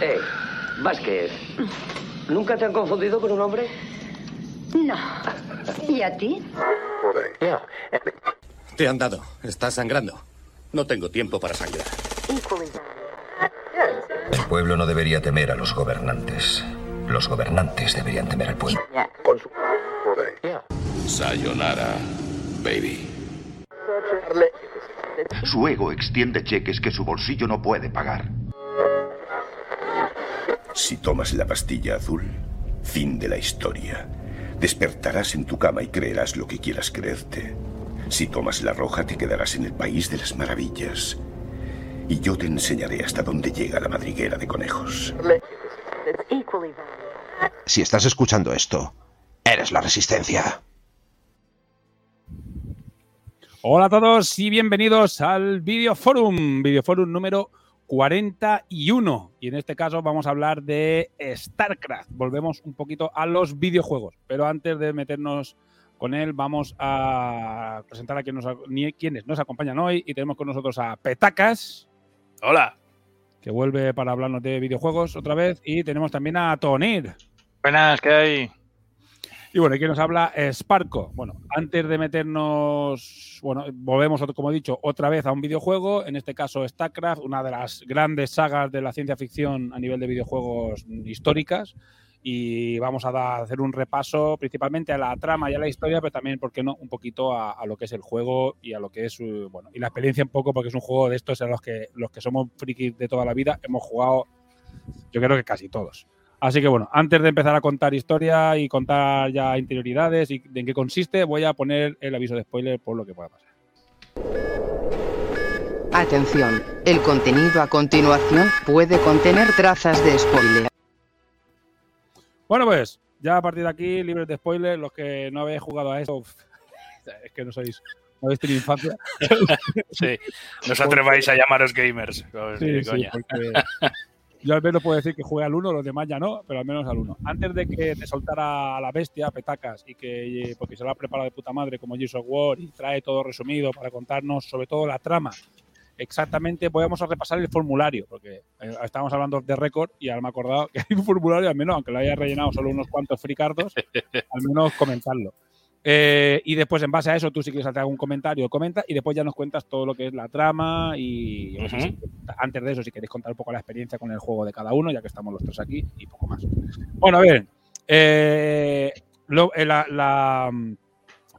Eh, Vázquez, ¿nunca te han confundido con un hombre? No. ¿Y a ti? Te han dado. Estás sangrando. No tengo tiempo para sangrar. El pueblo no debería temer a los gobernantes. Los gobernantes deberían temer al pueblo. Sayonara, baby. Su ego extiende cheques que su bolsillo no puede pagar. Si tomas la pastilla azul, fin de la historia. Despertarás en tu cama y creerás lo que quieras creerte. Si tomas la roja, te quedarás en el país de las maravillas. Y yo te enseñaré hasta dónde llega la madriguera de conejos. Si estás escuchando esto, eres la resistencia. Hola a todos y bienvenidos al Videoforum, Videoforum número 41. Y en este caso vamos a hablar de StarCraft. Volvemos un poquito a los videojuegos, pero antes de meternos con él vamos a presentar a quienes nos, quienes nos acompañan hoy y tenemos con nosotros a Petacas. Hola. Que vuelve para hablarnos de videojuegos otra vez. Y tenemos también a Tonir. Buenas, ¿qué hay? Y bueno, aquí nos habla Sparco. Bueno, antes de meternos, bueno, volvemos, como he dicho, otra vez a un videojuego, en este caso StarCraft, una de las grandes sagas de la ciencia ficción a nivel de videojuegos históricas. Y vamos a hacer un repaso principalmente a la trama y a la historia, pero también, ¿por qué no?, un poquito a, a lo que es el juego y a lo que es, bueno, y la experiencia un poco, porque es un juego de estos en los que los que somos frikis de toda la vida hemos jugado, yo creo que casi todos. Así que bueno, antes de empezar a contar historia y contar ya interioridades y de en qué consiste, voy a poner el aviso de spoiler por lo que pueda pasar. Atención, el contenido a continuación puede contener trazas de spoiler. Bueno, pues ya a partir de aquí, libres de spoiler, los que no habéis jugado a eso, es que no sois, no habéis tenido infancia. sí, no os atreváis a llamaros gamers. Sí, sí, porque yo al menos puedo decir que jugué al 1, los demás ya no, pero al menos al 1. Antes de que te soltara a la bestia, Petacas, y que porque se lo ha preparado de puta madre como Gears of War y trae todo resumido para contarnos sobre todo la trama. Exactamente, podemos a repasar el formulario, porque eh, estábamos hablando de récord y ahora me he acordado que hay un formulario, al menos, aunque lo haya rellenado solo unos cuantos fricardos, al menos comentarlo. Eh, y después, en base a eso, tú si quieres hacer algún comentario, comenta y después ya nos cuentas todo lo que es la trama y uh -huh. si, antes de eso, si queréis contar un poco la experiencia con el juego de cada uno, ya que estamos los tres aquí y poco más. Bueno, a ver, eh, lo, eh, la, la,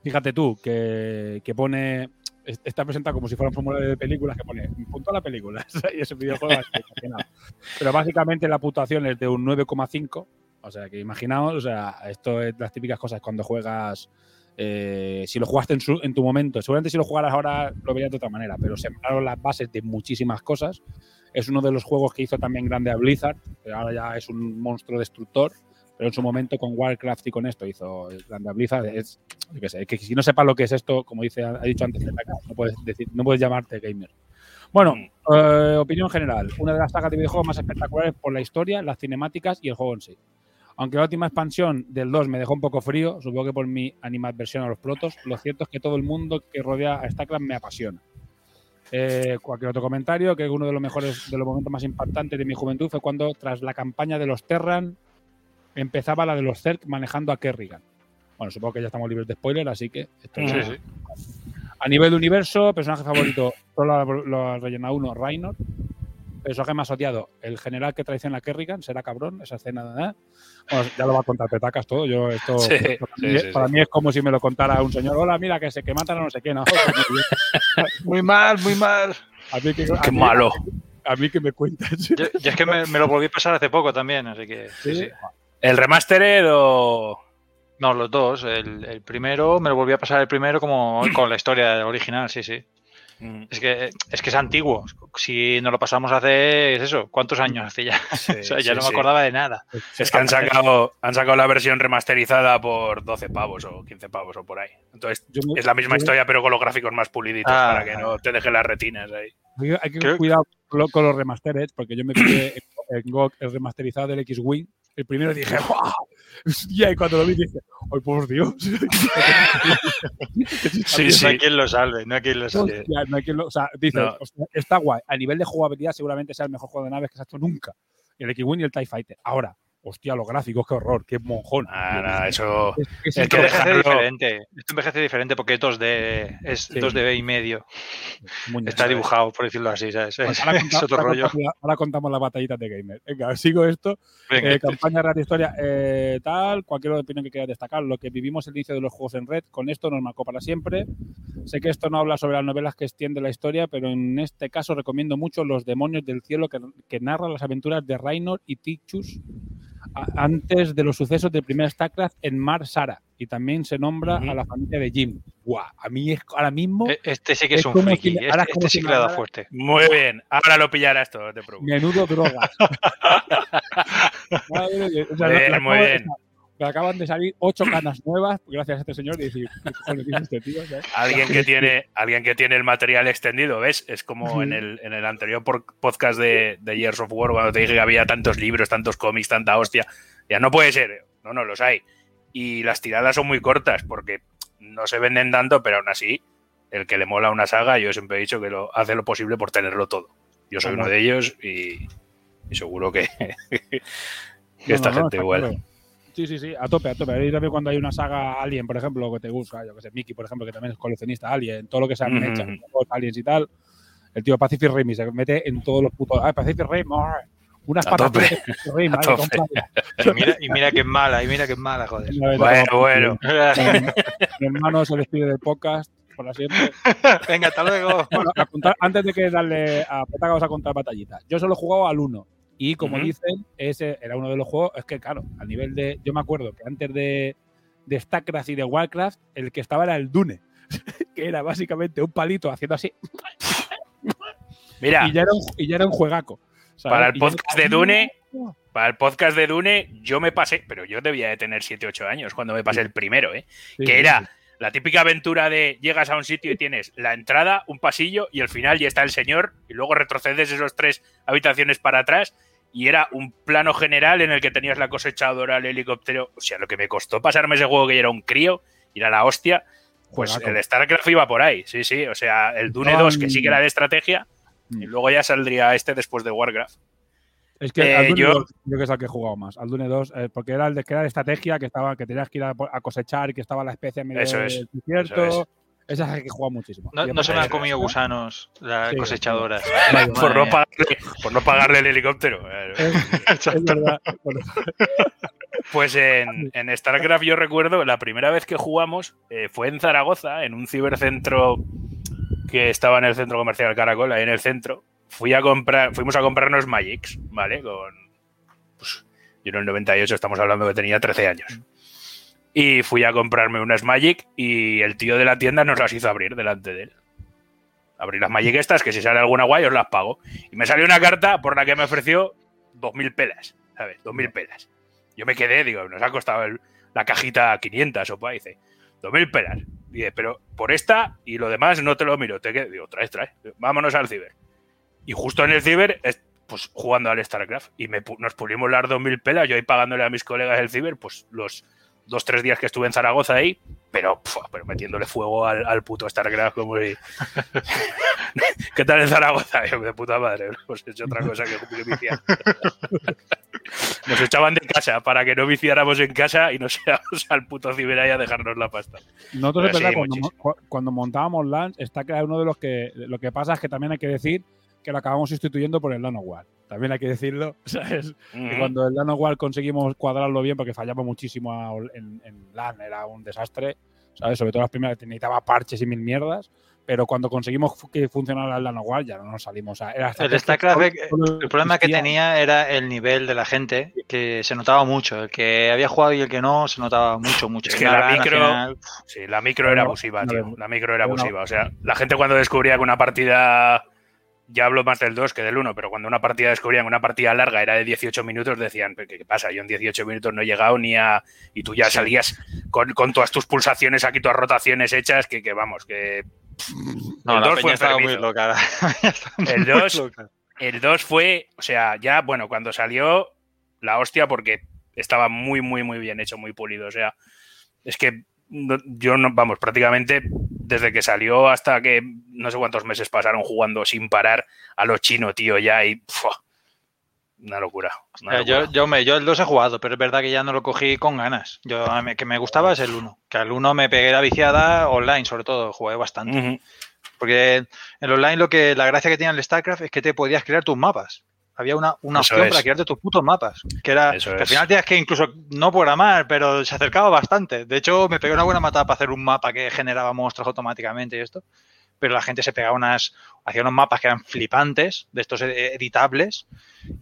fíjate tú que, que, pone, está presentado como si fuera un formulario de películas que pone punto a la película y ese videojuego es Pero básicamente la puntuación es de un 9,5. O sea, que imaginaos, o sea, esto es las típicas cosas cuando juegas eh, si lo jugaste en, su, en, tu momento, seguramente si lo jugaras ahora lo verías de otra manera, pero sembraron las bases de muchísimas cosas. Es uno de los juegos que hizo también grande a Blizzard, que ahora ya es un monstruo destructor, pero en su momento con Warcraft y con esto hizo grande a Blizzard. Es, yo qué sé, es que si no sepas lo que es esto, como dice, ha dicho antes, no puedes, decir, no puedes llamarte gamer. Bueno, eh, opinión general. Una de las sagas de videojuegos más espectaculares por la historia, las cinemáticas y el juego en sí. Aunque la última expansión del 2 me dejó un poco frío, supongo que por mi animadversión a los protos, lo cierto es que todo el mundo que rodea a StarCraft me apasiona. Eh, cualquier otro comentario, que uno de los mejores, de los momentos más impactantes de mi juventud fue cuando, tras la campaña de los Terran, empezaba la de los Zerg manejando a Kerrigan. Bueno, supongo que ya estamos libres de spoiler, así que esto sí, es... sí. A nivel de universo, personaje favorito, solo lo ha rellenado uno, Raynor. Personaje más odiado, el general que traiciona a Kerrigan, será cabrón, esa escena. ¿eh? Bueno, ya lo va a contar Petacas todo. Yo, esto, Sí, esto para, sí, mí, sí, para sí. mí es como si me lo contara un señor. Hola, mira, que se que matan a no sé quién. ¿no? Muy mal, muy mal. A mí que, Qué a mí- malo. A mí que me cuentas. Yo, yo es que me, me lo volví a pasar hace poco también, así que. sí, ¿Sí? sí. ¿El remastered o.? No, los dos. El, el primero, me lo volví a pasar el primero como con la historia original, sí, sí. Mm. Es que, es que es antiguo. Si nos lo pasamos hace, es eso, ¿cuántos años hace ya? o sea, ya sí, no me sí. acordaba de nada. Es que han sacado, han sacado la versión remasterizada por 12 pavos o 15 pavos o por ahí. Entonces me- es la misma yo- historia, pero con los gráficos más puliditos Ah. para que no te dejen las retinas ahí. Hay que- hay que Creo- cuidado con lo- con los remasteres, porque yo me pillé en- en GOG el remasterizado del X-Wing El primero dije, ¡guau! Y ahí cuando lo vi dije, ¡ay, por Dios! Sí, sí. No hay quien lo salve, no hay quien lo salve. Hostia, no hay quien lo- o sea, dice, No. hostia, está guay. A nivel de jugabilidad, seguramente sea el mejor juego de naves que se ha hecho nunca. El X-Wing y el TIE Fighter. Ahora, hostia, los gráficos, qué horror, qué monjón. Ah, nada, eso. Es- es que Envejece dejarlo- diferente. Esto envejece diferente porque es 2D, es Sí. 2D y medio. Está dibujado, por decirlo así, ¿sabes? Pues Es, ahora, es conta- otro ahora rollo. contamos la- ahora contamos las batallitas de gamer. Venga, sigo esto. Venga. Eh, campaña historia, eh, tal, cualquier opinión que quieras destacar. Lo que vivimos el inicio de los juegos en red, con esto nos marcó para siempre. Sé que esto no habla sobre las novelas que extiende la historia, pero en este caso recomiendo mucho Los demonios del cielo, que, que narra las aventuras de Rainor y Tichus antes de los sucesos del primer StarCraft en Mar Sara. Y también se nombra a la familia de Jim. Guau, a mí es ahora mismo. E- Este sí que es, Es un friki. si- Este, este sí que le ha dado nada- fuerte. Muy bien, ahora lo pillarás todo, te preocupes. Menudo drogas. O sea, bien, muy bien. Me acaban de salir ocho canas nuevas gracias a este señor y decir, ¿qué cojones dice este tío? ¿sabes? Alguien que tiene, alguien que tiene el material extendido, ¿ves? Es como en el, en el anterior podcast de, de Years of War, cuando te dije que había tantos libros, tantos cómics, tanta hostia. Ya no puede ser, no, no, los hay. Y las tiradas son muy cortas porque no se venden tanto, pero aún así, el que le mola una saga, yo siempre he dicho que lo hace lo posible por tenerlo todo. Yo soy uno de ellos y, y seguro que, esta no, no, gente igual. claro. Sí, sí, sí, a tope, a tope. Ahí también cuando hay una saga Alien, por ejemplo, que te gusta, yo que sé, Mickey, por ejemplo, que también es coleccionista Alien, todo lo que sea Ujú. mecha, juegos Aliens y tal. El tío Pacific Rim se mete en todos los putos. ¡Ay, Pacific Rim! ¡ay! Unas A patas Pacific Rim. Y mira, y mira que es mala, y mira que es mala, joder. Bueno, bueno. Mi hermano se despide del podcast por siempre. Venga, hasta luego. Bueno, a contar- antes de que darle a Petaca vamos a contar batallitas. Yo solo he jugado al 1 y como dicen, ese era uno de los juegos, es que claro, a nivel de, yo me acuerdo que antes de, de StarCraft y de Warcraft, el que estaba era el Dune, que era básicamente un palito haciendo así Mira, y ya era un, y ya era un juegaco. ¿sabes? para el podcast de Dune, para el podcast de Dune, yo me pasé, pero yo debía de tener 7, 8 años cuando me pasé el primero, ¿eh? Sí, que era la típica aventura de llegas a un sitio y tienes la entrada, un pasillo y al final ya está el señor y luego retrocedes esos tres habitaciones para atrás y era un plano general en el que tenías la cosechadora, el helicóptero, o sea, lo que me costó pasarme ese juego que yo era un crío, y era la hostia, pues Juegaco. el StarCraft iba por ahí, sí, sí, o sea, el Dune Estaban- 2 que sí que era de estrategia y luego ya saldría este después de Warcraft. Es que Eh, al Dune yo- 2 yo que es el que he jugado más. Al Dune 2, eh, porque era el de que era de estrategia, que estaba, que tenías que ir a, a cosechar y que estaba la especie en medio Eso es, desierto. eso Esa es el que jugado muchísimo. No, se me han comido gusanos las Sí, cosechadoras. Por no, pagarle, por no pagarle el helicóptero. Es, es verdad. Bueno, Pues en, en StarCraft yo recuerdo la primera vez que jugamos eh, fue en Zaragoza, en un cibercentro que estaba en el centro comercial Caracol, ahí en el centro. Fui a comprar, fuimos a comprarnos Magics, ¿vale? Con, pues, yo en el 98 estamos hablando que tenía 13 años. Y fui a comprarme unas Magic y el tío de la tienda nos las hizo abrir delante de él. Abrí las Magic estas, que si sale alguna guay os las pago. Y me salió una carta por la que me ofreció 2.000 pelas, ¿sabes? 2.000 pelas. Yo me quedé, digo, nos ha costado el- la cajita 500 o pues, dice, 2.000 pelas. Dice, pero por esta y lo demás no te lo miro. Te quedo. Digo, traes, traes. Vámonos al ciber. Y justo en el ciber, es- pues jugando al StarCraft. Y me nos pulimos las 2.000 pelas, yo ahí pagándole a mis colegas del ciber, pues los dos, tres días que estuve en Zaragoza ahí, pero, pf, pero metiéndole fuego al, al puto StarCraft como si... ¿Qué tal en Zaragoza? Yo, de puta madre, pues he hecho otra cosa que que viciar. Nos echaban de casa para que no viciáramos en casa y nos íbamos al puto ciber ahí a dejarnos la pasta. Nosotros, es sí, verdad, cuando montábamos LANs, está claro uno de los que. Lo que pasa es que también hay que decir que lo acabamos sustituyendo por el Nanowar. También hay que decirlo, ¿sabes? Que Ujú. cuando el Nanowar conseguimos cuadrarlo bien, porque fallamos muchísimo a- en, en LAN, era un desastre, ¿sabes? Sobre todo las primeras, necesitaba parches y mil mierdas. Pero cuando conseguimos que funcionara el Nanowar, ya no nos salimos. a- era El solo el problema que tenía era el nivel de la gente, que se notaba mucho. El que había jugado y el que no, se notaba mucho, mucho. Es que la micro, final, sí, la micro era abusiva, no, tío. no, La micro era abusiva. O sea, la gente cuando descubría que una partida, ya hablo más del 2 que del 1, pero cuando una partida descubrían que una partida larga era de 18 minutos, decían, ¿qué, qué pasa? Yo en 18 minutos no he llegado ni a... Y tú ya salías con, con todas tus pulsaciones aquí, todas rotaciones hechas, que, que vamos, que... No, el la 2 fue estaba muy loca. El Muy 2 loca. El 2 fue, o sea, ya, bueno, cuando salió la hostia, porque estaba muy, muy, muy bien hecho, muy pulido. O sea, es que yo no, vamos, prácticamente desde que salió hasta que no sé cuántos meses pasaron jugando sin parar a lo chino, tío, ya y una locura. una Eh, yo, yo, me, yo el 2 he jugado, pero es verdad que ya no lo cogí con ganas. Yo mí- que me gustaba es el 1. Que al 1 me pegué la viciada online, sobre todo, jugué bastante. Ujú. Porque en el online lo que la gracia que tenía el StarCraft es que te podías crear tus mapas. Había una, una opción es. para crearte tus putos mapas. Que era Eso que al final tenías que incluso no programar, pero se acercaba bastante. De hecho, me pegué una buena matada para hacer un mapa que generaba monstruos automáticamente y esto. Pero la gente se pegaba unas. hacía unos mapas que eran flipantes, de estos ed- editables.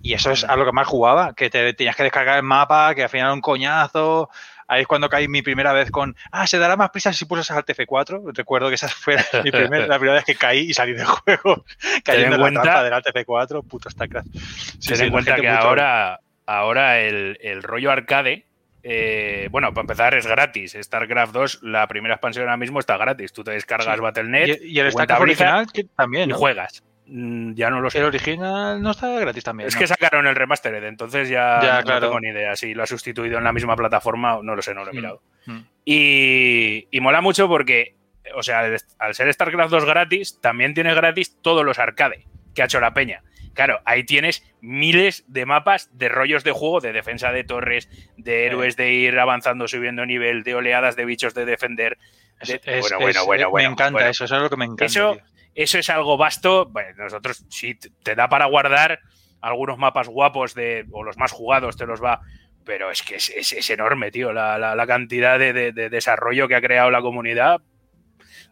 Y eso es a lo que más jugaba, que te tenías que descargar el mapa, que al final era un coñazo. Ahí es cuando caí mi primera vez con, ah, se dará más prisa si pulsas Alt F4. Recuerdo que esa fue mi primer- la primera vez que caí y salí del juego, cayendo en la cuenta- trampa del Alt F4, puto StarCraft. Sí, Ten sí, en la cuenta que ahora, ahora el, el rollo arcade, eh, bueno, para empezar es gratis. StarCraft 2, la primera expansión ahora mismo está gratis. Tú te descargas Sí. Battle.net Y, y el StarCraft original que también, y juegas. Mm, Ya no lo sé. El original no está gratis también. Es ¿no? que sacaron el remastered, entonces ya, Ya, no claro. tengo ni idea. Si lo ha sustituido en la misma plataforma, no lo sé, no lo he Mm. mirado. Mm. Y, y mola mucho porque, o sea, al- al ser StarCraft 2 gratis, también tienes gratis todos los arcade que ha hecho la peña. Claro, ahí tienes miles de mapas de rollos de juego, de defensa de torres, de héroes de ir avanzando, subiendo nivel, de oleadas de bichos de defender. Es- bueno, bueno, es- bueno, Me bueno, encanta bueno. eso, eso es lo que me encanta. Eso, tío. Eso es algo vasto. Bueno, nosotros sí te- da para guardar algunos mapas guapos de, o los más jugados te los va. Pero es que es, es- es enorme, tío, la, la- la cantidad de, de- de desarrollo que ha creado la comunidad.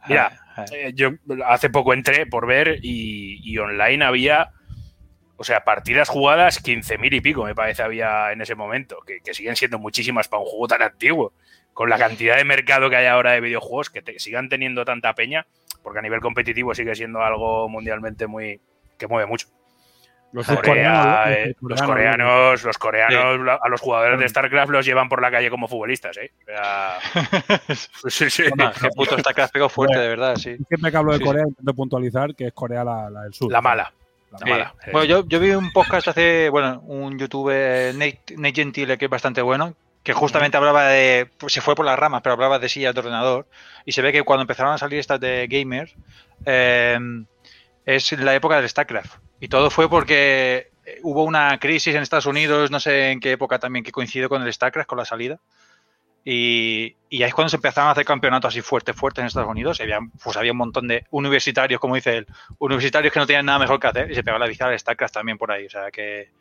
Mira, eh, yo hace poco entré por ver y, y online había, o sea, partidas jugadas 15.000 y pico, me parece, había en ese momento, que, que siguen siendo muchísimas para un juego tan antiguo. Con la cantidad de mercado que hay ahora de videojuegos, que te- sigan teniendo tanta peña, porque a nivel competitivo sigue siendo algo mundialmente muy. que mueve mucho. Los Corea, eh, los coreanos, los coreanos, a los jugadores de StarCraft los llevan por la calle como futbolistas, ¿eh? O sea, sí, sí. Bueno, qué puto StarCraft pegó fuerte, de verdad, sí. Siempre que hablo de Sí, Corea intento puntualizar que es Corea la, la del sur. La mala. La Sí. mala. Bueno, yo, yo vi un podcast hace, bueno, un youtuber, Nate, Nate Gentile, que es bastante bueno, que justamente hablaba de, pues se fue por las ramas, pero hablaba de sillas de ordenador, y se ve que cuando empezaron a salir estas de gamers, eh, es la época del StarCraft. Y todo fue porque eh, hubo una crisis en Estados Unidos, no sé en qué época también, que coincidió con el StarCraft, con la salida. Y, y ahí es cuando se empezaron a hacer campeonatos así fuertes, fuertes en Estados Unidos. Había, pues había un montón de universitarios, como dice él, universitarios que no tenían nada mejor que hacer y se pegaba la viciada de StarCraft también por ahí. O sea, que,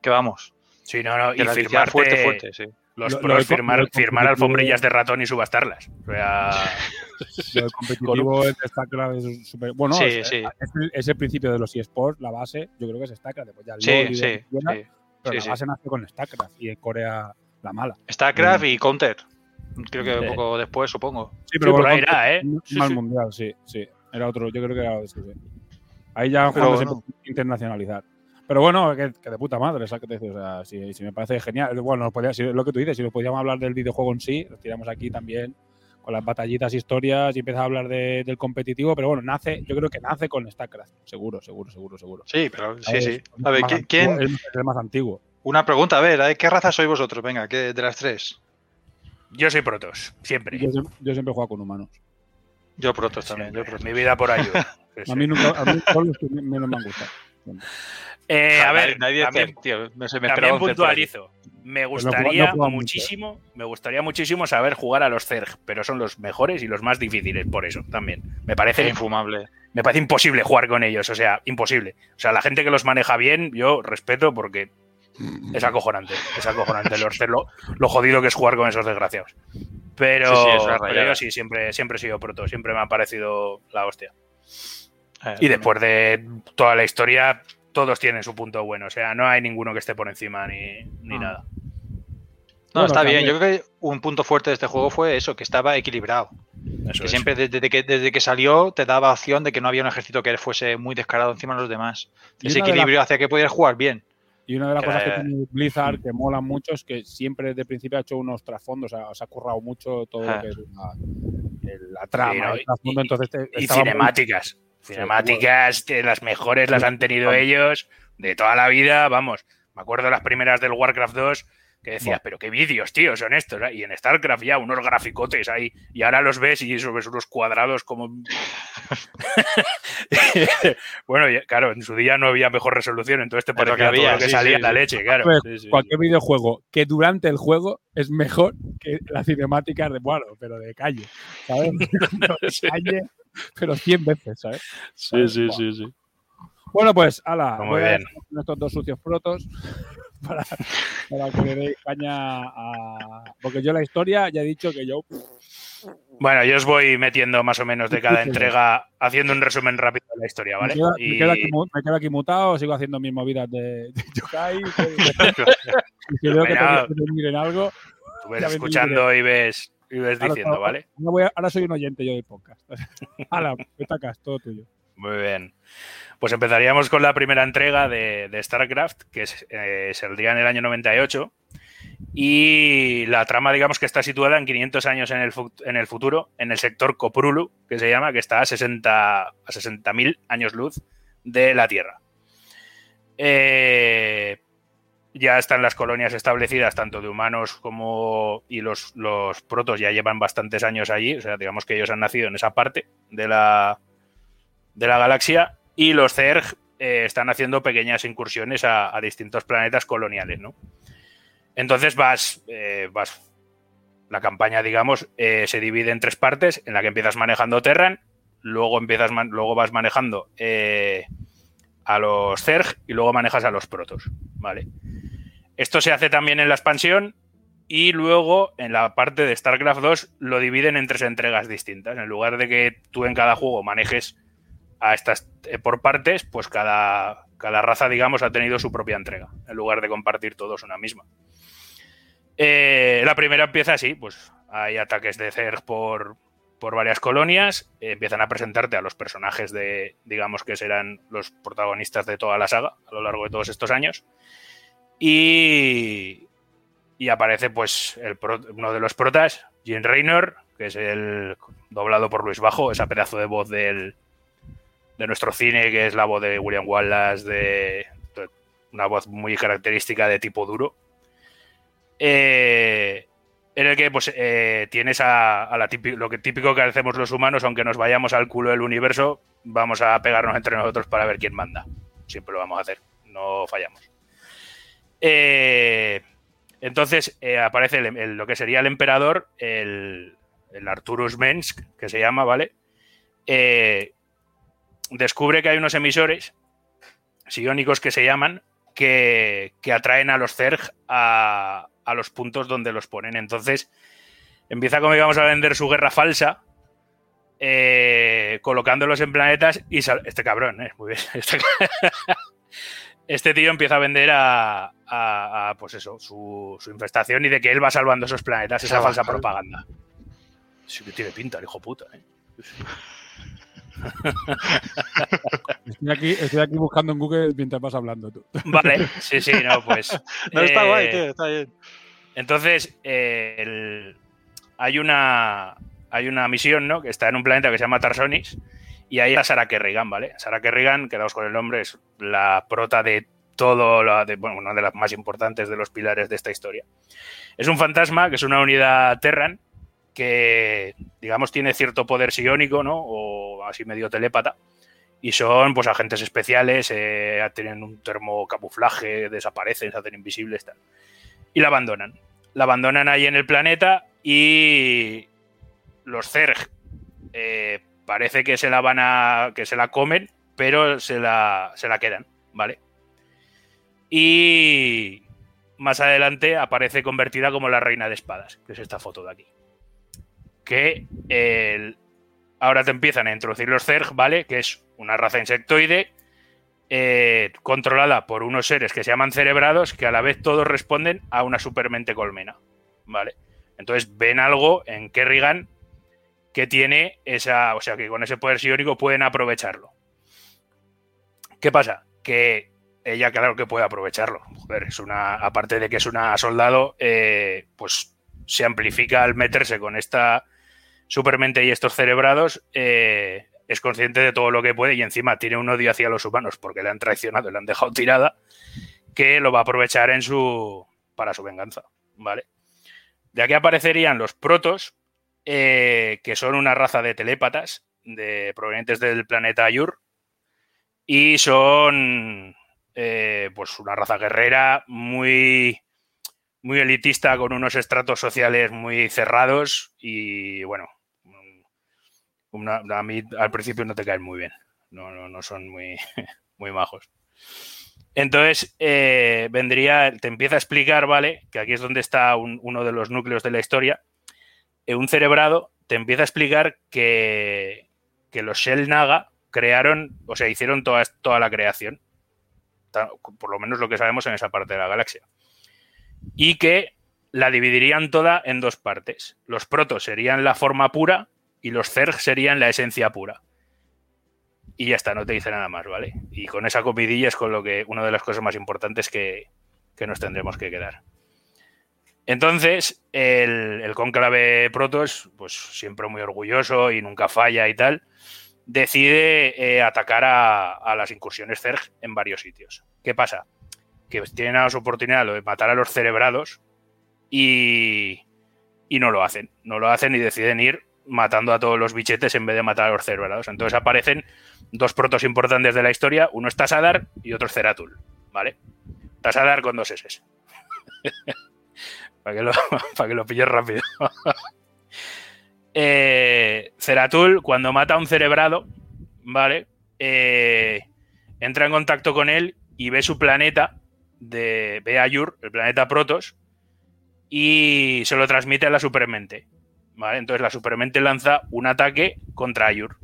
que vamos. Sí, no, no, Que y firmarte, fuerte, fuerte, sí. Los Lo- lo pros firmar, alfombrillas de ratón y subastarlas. O sea, Lo del competitivo en StarCraft es súper. Bueno, Sí, es, sí. es el- es el principio de los eSports, la base, yo creo que es StarCraft. Ya el Sí, sí, sí. Pero Sí, la sí. base nace con StarCraft y en Corea la mala. StarCraft y Counter. Creo que Sí. un poco después, supongo. Sí, por bueno, ahí era, ¿eh? sí. mundial, sí, sí. Era otro, yo creo que era sí, sí. Ahí ya Pero bueno. internacionalizar. Pero bueno, que, que de puta madre, ¿sabes qué te decía? O sea, si, si me parece genial. Bueno, nos podía- si- lo que tú dices, si nos podíamos hablar del videojuego en sí, lo tiramos aquí también con las batallitas, historias y empieza a hablar de- del competitivo, pero bueno, nace, yo creo que nace con StarCraft, seguro, seguro, seguro, seguro. Sí, pero sí, sí. A ver, ¿quién, antiguo, Es, es el más antiguo. Una pregunta, a ver, ¿eh? ¿qué raza sois vosotros? Venga, ¿qué, de las tres. yo soy Protos, siempre. Yo, siem- yo siempre he jugado con humanos. Yo Protos también, yo Siempre. Protos. Mi vida por sí. A mí nunca, a mí todos los que menos me han gustado. Eh, a ver, nadie también, tío, no me puntualizo. Me Pues no no gustaría mucho, muchísimo, me gustaría muchísimo saber jugar a los Zerg, pero son los mejores y los más difíciles por eso también. Me parece Es infumable. me parece imposible jugar con ellos, o sea, imposible. O sea, la gente que los maneja bien, yo respeto porque es acojonante, es acojonante los Zerg, lo, lo jodido que es jugar con esos desgraciados. Pero, Sí, pero yo sí, siempre, siempre he sido proto, siempre me ha parecido la hostia. Eh, Y después de toda la historia, todos tienen su punto bueno. O sea, no hay ninguno que esté por encima ni, ni Ah. nada. No, Bueno, está bien. Yo creo que un punto fuerte de este juego fue eso, que estaba equilibrado. Eso que es. siempre desde que, desde que salió te daba opción de que no había un ejército que fuese muy descarado encima de los demás. Y Ese una de equilibrio hacía que pudieras jugar bien. Y una de las Que cosas que tiene Blizzard que mola mucho es que siempre desde el principio ha hecho unos trasfondos, o sea, se ha currado mucho todo Ah. lo que es la, la trama, Sí, ¿no? el trasfondo, Y- entonces te- Y muy- cinemáticas. Que las mejores las han tenido ellos de toda la vida. Vamos, me acuerdo las primeras del Warcraft 2. Que decías, pero qué vídeos, tío, son estos. ¿eh? Y en StarCraft ya unos graficotes ahí, y ahora los ves y eso ves unos cuadrados como. bueno, ya- claro, en su día no había mejor resolución, entonces te lo que parecía todo había, lo que sí, salía sí, la sí. leche, claro. Pues, Sí, sí. Cualquier videojuego que durante el juego es mejor que la cinemática de, bueno, pero de calle, ¿sabes? No, de Sí. calle, pero 100 veces, ¿sabes? Sí, sí, sí, sí. Bueno, pues, ala, Muy voy a bien. estos dos sucios protos para, para que le deis caña a... Porque yo la historia ya he dicho que yo... Bueno, yo os voy metiendo más o menos de cada entrega, haciendo un resumen rápido de la historia, ¿vale? Me, quedo, me Y- quedo aquí, me quedo aquí mutado, sigo haciendo mis movidas de, de yokai. de- y si veo que intervenir en algo... Tú ves me escuchando y ves, y ves Ahora- diciendo, ahora- ¿vale? ahora voy a- ahora soy un oyente yo del podcast. Ala, petacas, todo tuyo. Muy bien. Pues empezaríamos con la primera entrega de, StarCraft, que es, eh, saldría en el año 98. Y la trama, digamos que está situada en 500 años en el, en el futuro, en el sector Coprulu, que se llama, que está a 60 a 60.000 años luz de la Tierra. Eh, ya están las colonias establecidas, tanto de humanos como. y los, los protos ya llevan bastantes años allí. O sea, digamos que ellos han nacido en esa parte de la, de la galaxia. Y los Zerg eh, están haciendo pequeñas incursiones a, distintos planetas coloniales, ¿no? Entonces vas. eh, vas la campaña, digamos, eh, se divide en tres partes, en la que empiezas manejando Terran, luego empiezas luego vas manejando a los Zerg y luego manejas a los Protos, ¿vale? Esto se hace también en la expansión y luego en la parte de StarCraft 2 lo dividen en tres entregas distintas. En lugar de que tú en cada juego manejes a estas eh, por partes, pues cada, cada raza, digamos, ha tenido su propia entrega, en lugar de compartir todos una misma. Eh, la primera empieza así, pues hay ataques de Zerg por, por varias colonias, eh, empiezan a presentarte a los personajes de, digamos que serán los protagonistas de toda la saga a lo largo de todos estos años. Y, y aparece pues el uno de los protas, Jim Raynor, que es el doblado por Luis Bajo, esa pedazo de voz del, de nuestro cine, que es la voz de William Wallace, de, una voz muy característica de tipo duro. Eh, en el que pues eh, tienes a, lo que típico que hacemos los humanos, aunque nos vayamos al culo del universo, vamos a pegarnos entre nosotros para ver quién manda. Siempre lo vamos a hacer, no fallamos. Eh, entonces aparece lo que sería el emperador, el, el Arturus Mensk, que se llama, ¿vale? Descubre que hay unos emisores psiónicos que se llaman que, que atraen a los Zerg a, a los puntos donde los ponen. Entonces empieza como íbamos a vender su guerra falsa, eh, colocándolos en planetas y sal- este cabrón, eh, muy bien, este, este tío empieza a vender a, a- a, pues eso, su, su infestación y de que él va salvando esos planetas, esa falsa propaganda. Sí que tiene pinta, el hijo puta, ¿eh? Estoy aquí, estoy aquí buscando en Google mientras vas hablando tú. Vale, sí, sí, no, pues. No, está eh, guay, tío, está bien. Entonces, eh, el- hay una hay una misión, ¿no? Que está en un planeta que se llama Tarsonis y ahí está Sarah Kerrigan, ¿vale? Sarah Kerrigan, quedaos con el nombre, es la prota de todo, la de, bueno, una de las más importantes de los pilares de esta historia. Es un fantasma que es una unidad Terran que, digamos, tiene cierto poder psiónico, ¿no? O así medio telépata. Y son, pues, agentes especiales, eh, tienen un termocamuflaje, desaparecen, se hacen invisibles, tal. Y la abandonan. La abandonan ahí en el planeta y los Zerg eh, parece que se la van a. que se la comen, pero se la, se la quedan, ¿vale? Y más adelante aparece convertida como la reina de espadas, que es esta foto de aquí. Que ahora te empiezan a introducir los Zerg, ¿vale? Que es una raza insectoide eh, controlada por unos seres que se llaman cerebrados, que a la vez todos responden a una supermente colmena, ¿vale? Entonces ven algo en Kerrigan que tiene esa, o sea, que con ese poder psiónico pueden aprovecharlo. ¿Qué pasa? Que ella, claro que puede aprovecharlo. Joder, es una, aparte de que es una soldado, eh, pues se amplifica al meterse con esta supermente y estos cerebrados. eh, es consciente de todo lo que puede y encima tiene un odio hacia los humanos porque le han traicionado y le han dejado tirada, que lo va a aprovechar en su, para su venganza, ¿vale? De aquí aparecerían los protos, eh, que son una raza de telépatas de, provenientes del planeta Ayur, y son eh, pues una raza guerrera muy, muy elitista, con unos estratos sociales muy cerrados y bueno, a mí al principio no te caen muy bien, no, no, no son muy, muy majos. Entonces, eh, vendría, te empieza a explicar, ¿vale? Que aquí es donde está uno de los núcleos de la historia. Un cerebrado te empieza a explicar que, que los Shell Naga crearon, o sea, hicieron toda, toda la creación. Por lo menos lo que sabemos en esa parte de la galaxia. Y que la dividirían toda en dos partes. Los protos serían la forma pura y los Zerg serían la esencia pura. Y ya está, no te dice nada más, ¿vale? Y con esa comidilla es con lo que una de las cosas más importantes que, nos tendremos que quedar. Entonces, el, el cónclave Protos, pues siempre muy orgulloso y nunca falla y tal, decide eh, atacar a, las incursiones Zerg en varios sitios. ¿Qué pasa? Que tienen la oportunidad de matar a los cerebrados y, y no lo hacen. No lo hacen y deciden ir matando a todos los bichetes en vez de matar a los cerebrados. Entonces aparecen dos protos importantes de la historia. Uno es Tasadar y otro es Ceratul. ¿Vale? Tasadar con dos S. para, que lo, para que lo pilles rápido. eh, Ceratul, cuando mata a un cerebrado, ¿vale? Eh, entra en contacto con él y ve su planeta, de, ve Ayur, el planeta Protos, y se lo transmite a la supermente. Entonces la supermente lanza un ataque contra Ayur.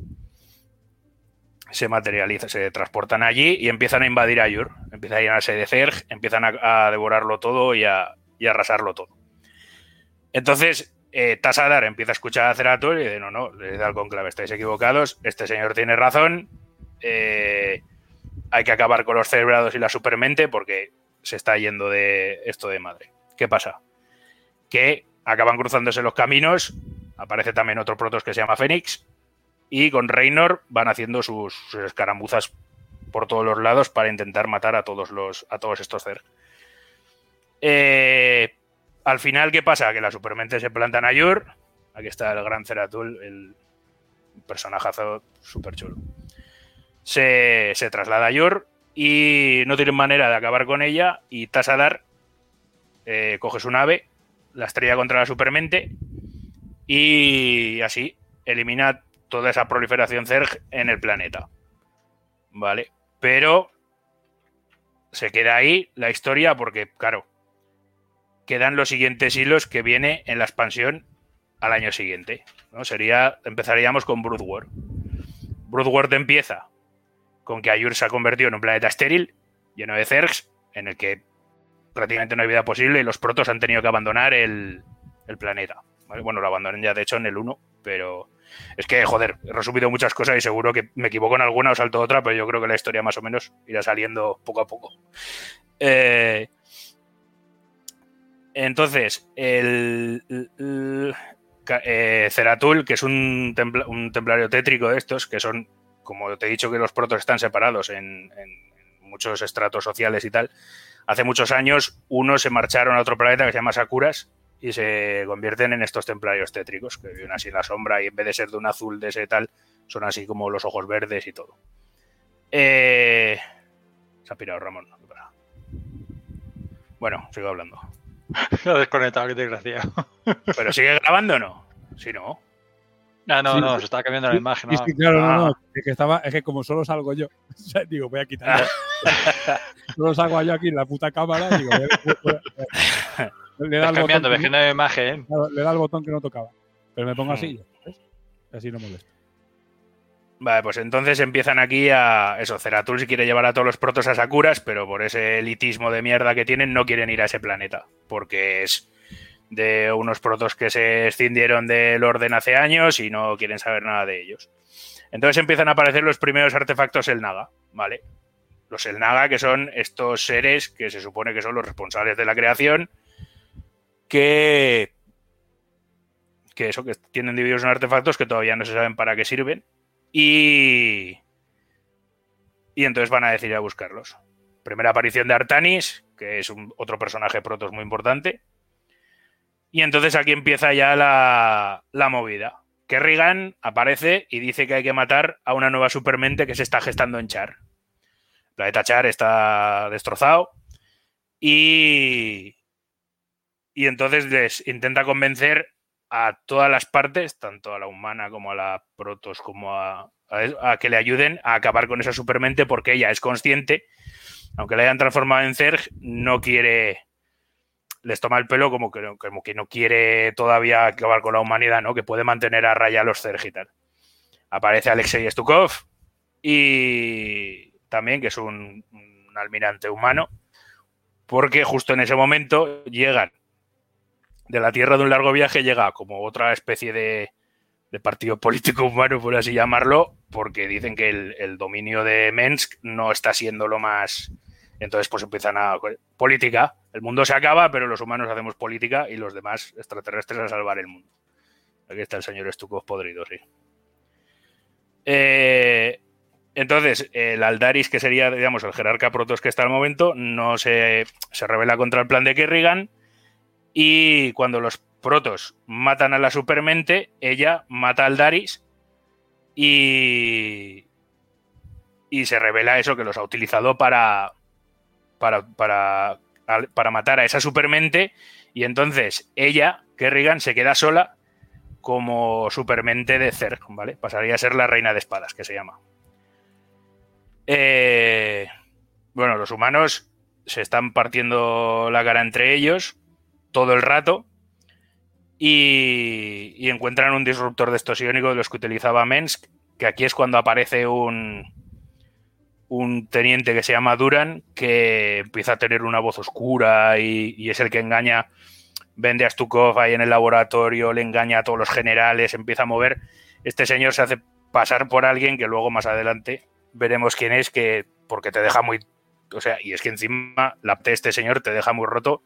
Se materializa, se transportan allí y empiezan a invadir Ayur. Empiezan a llenarse de Zerg, empiezan a, devorarlo todo y a, arrasarlo todo. Entonces, eh, Tasadar empieza a escuchar a Ceratul y dice, no, no, le da al conclave, estáis equivocados, este señor tiene razón, eh, hay que acabar con los cerebrados y la supermente porque se está yendo de esto de madre. ¿Qué pasa? Que acaban cruzándose los caminos, aparece también otro protos que se llama Fénix, y con Reynor van haciendo sus, escaramuzas por todos los lados para intentar matar a todos los a todos estos Zerg. Eh, al final, ¿qué pasa? Que la supermente se planta en Ayur. Aquí está el gran Ceratul, el personajazo súper chulo. Se, traslada a Ayur y no tienen manera de acabar con ella. Y Tasadar eh, coge su nave, la estrella contra la supermente y así elimina toda esa proliferación Zerg en el planeta. ¿Vale? Pero se queda ahí la historia porque, claro, quedan los siguientes hilos que viene en la expansión al año siguiente. ¿no? Sería, empezaríamos con Brood War. Empieza con que Ayur se ha convertido en un planeta estéril, lleno de Zergs, en el que prácticamente no hay vida posible y los protos han tenido que abandonar el, planeta. Bueno, lo abandonan ya de hecho en el 1, pero es que, joder, he resumido muchas cosas y seguro que me equivoco en alguna o salto otra, pero yo creo que la historia más o menos irá saliendo poco a poco. Eh, entonces, el, eh, Ceratul, que es un, templario tétrico de estos, que son, como te he dicho, que los protos están separados en, muchos estratos sociales y tal. Hace muchos años, unos se marcharon a otro planeta que se llama Sakuras y se convierten en estos templarios tétricos, que viven así en la sombra y en vez de ser de un azul de ese tal, son así como los ojos verdes y todo. Eh, se ha pirado Ramón. Bueno, sigo hablando. Lo ha desconectado, qué desgracia. ¿Pero sigue grabando o no? Si no. Ah, no, no, se estaba cambiando la imagen. Sí, claro, no, no. Ah. Es que, estaba, es que como solo salgo yo, digo, voy a quitar. solo salgo yo aquí en la puta cámara, digo, voy a, le da cambiando, botón, de imagen. le da el botón que no tocaba. Pero me pongo así, hmm. ¿ves? Así no molesta. Vale, pues entonces empiezan aquí a. Eso, Ceratul si quiere llevar a todos los protos a Sakuras, pero por ese elitismo de mierda que tienen, no quieren ir a ese planeta. Porque es de unos protos que se escindieron del orden hace años y no quieren saber nada de ellos. Entonces empiezan a aparecer los primeros artefactos El Naga, ¿vale? Los El Naga, que son estos seres que se supone que son los responsables de la creación, que. que eso, que tienen divididos en artefactos que todavía no se saben para qué sirven y. Y entonces van a decidir a buscarlos. primera aparición de Artanis, que es un, otro personaje protos muy importante. Y entonces aquí empieza ya la, la movida. Kerrigan aparece y dice que hay que matar a una nueva supermente que se está gestando en Char. El planeta Char está destrozado y, y entonces les intenta convencer a todas las partes, tanto a la humana como a la protos, como a, a, a que le ayuden a acabar con esa supermente porque ella es consciente, aunque la hayan transformado en Zerg, no quiere les toma el pelo como que, no- como que no quiere todavía acabar con la humanidad, ¿no? Que puede mantener a raya a los Zerg y tal. Aparece Alexei Stukov y también, que es un, almirante humano, porque justo en ese momento llegan de la Tierra de un largo viaje, llega como otra especie de, partido político humano, por así llamarlo, porque dicen que el, el dominio de Mensk no está siendo lo más... Entonces, pues empiezan a... Política. El mundo se acaba, pero los humanos hacemos política y los demás extraterrestres a salvar el mundo. Aquí está el señor Stukov podrido, sí. Eh, entonces, el Aldaris, que sería, digamos, el jerarca protos que está al momento, no se, se revela contra el plan de Kerrigan. Y cuando los protos matan a la supermente, ella mata a Aldaris y, y se revela eso que los ha utilizado para, para, para, para matar a esa supermente. Y entonces ella, Kerrigan, se queda sola como supermente de Zerg, ¿vale? Pasaría a ser la reina de espadas, que se llama. Eh, bueno, los humanos se están partiendo la cara entre ellos todo el rato y, y encuentran un disruptor de estos iónicos de los que utilizaba Mensk, que aquí es cuando aparece un, un teniente que se llama Duran, que empieza a tener una voz oscura y, es el que engaña, vende a Stukov ahí en el laboratorio, le engaña a todos los generales, empieza a mover. Este señor se hace pasar por alguien que luego más adelante veremos quién es, que porque te deja muy... O sea, y es que encima la de este señor te deja muy roto.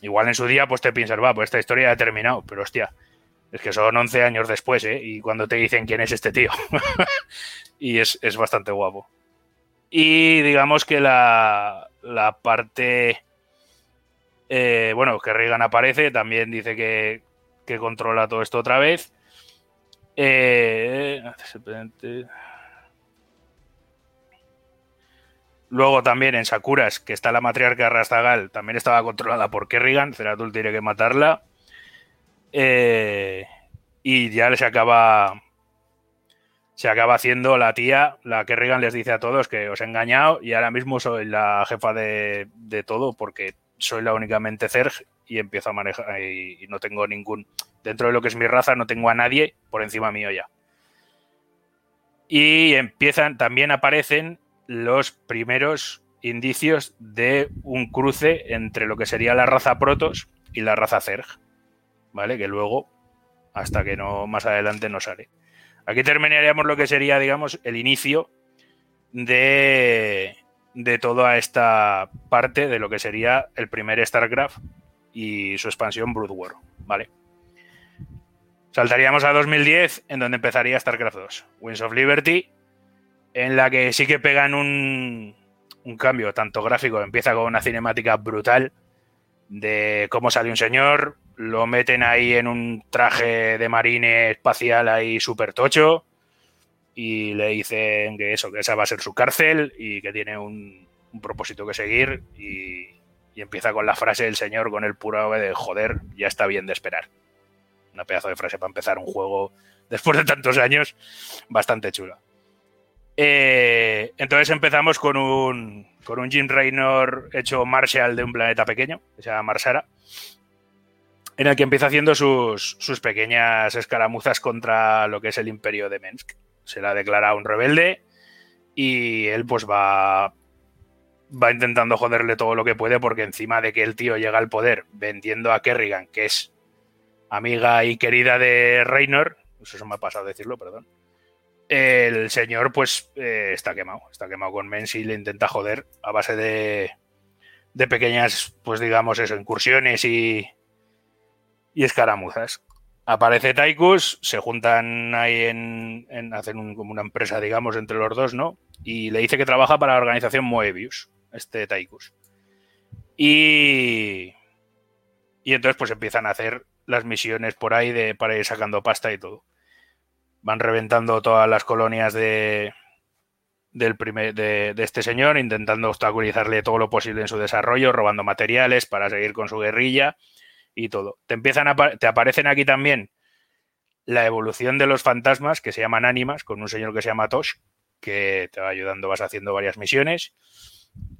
Igual en su día pues te piensas, va, pues esta historia ha terminado, pero hostia, es que son 11 años después, ¿eh? Y cuando te dicen quién es este tío. y es, es bastante guapo. Y digamos que la, la parte. eh, bueno, que aparece, también dice que, que controla todo esto otra vez. Eh, Luego también en Sakuras, que está la matriarca Rastagal, también estaba controlada por Kerrigan. Zeratul tiene que matarla. Eh, y ya se acaba. Se acaba haciendo la tía, la Kerrigan les dice a todos que os he engañado y ahora mismo soy la jefa de, de todo porque soy la únicamente Zerg y empiezo a manejar y, y no tengo ningún. Dentro de lo que es mi raza, no tengo a nadie por encima mío ya. Y empiezan, también aparecen los primeros indicios de un cruce entre lo que sería la raza Protos y la raza Zerg. ¿Vale? Que luego, hasta que no más adelante no sale. Aquí terminaríamos lo que sería, digamos, el inicio de, de toda esta parte de lo que sería el primer StarCraft y su expansión Brood War, ¿vale? Saltaríamos a 2010, en donde empezaría StarCraft 2, Wings of Liberty, en la que sí que pegan un, un cambio tanto gráfico, empieza con una cinemática brutal de cómo sale un señor, lo meten ahí en un traje de marine espacial ahí súper tocho y le dicen que eso, que esa va a ser su cárcel y que tiene un, propósito que seguir y, y empieza con la frase del señor con el puro de joder, ya está bien de esperar. Una pedazo de frase para empezar un juego después de tantos años, bastante chula. Eh, entonces empezamos con un, con un Jim Raynor hecho Marshall de un planeta pequeño, que se llama Marsara, en el que empieza haciendo sus, sus pequeñas escaramuzas contra lo que es el imperio de Mensk. Se la declara un rebelde y él pues va, va intentando joderle todo lo que puede porque encima de que el tío llega al poder vendiendo a Kerrigan, que es amiga y querida de Raynor, eso se me ha pasado decirlo, perdón, el señor pues eh, está quemado, está quemado con Mens y le intenta joder a base de, de pequeñas, pues digamos eso, incursiones y, y escaramuzas. Aparece Taikus, se juntan ahí en, en hacen como una empresa, digamos, entre los dos, ¿no? Y le dice que trabaja para la organización Moebius, este Taikus. Y, y entonces pues empiezan a hacer las misiones por ahí de, para ir sacando pasta y todo. Van reventando todas las colonias de, del primer, de, de, este señor, intentando obstaculizarle todo lo posible en su desarrollo, robando materiales para seguir con su guerrilla y todo. Te empiezan te aparecen aquí también la evolución de los fantasmas que se llaman ánimas, con un señor que se llama Tosh, que te va ayudando, vas haciendo varias misiones.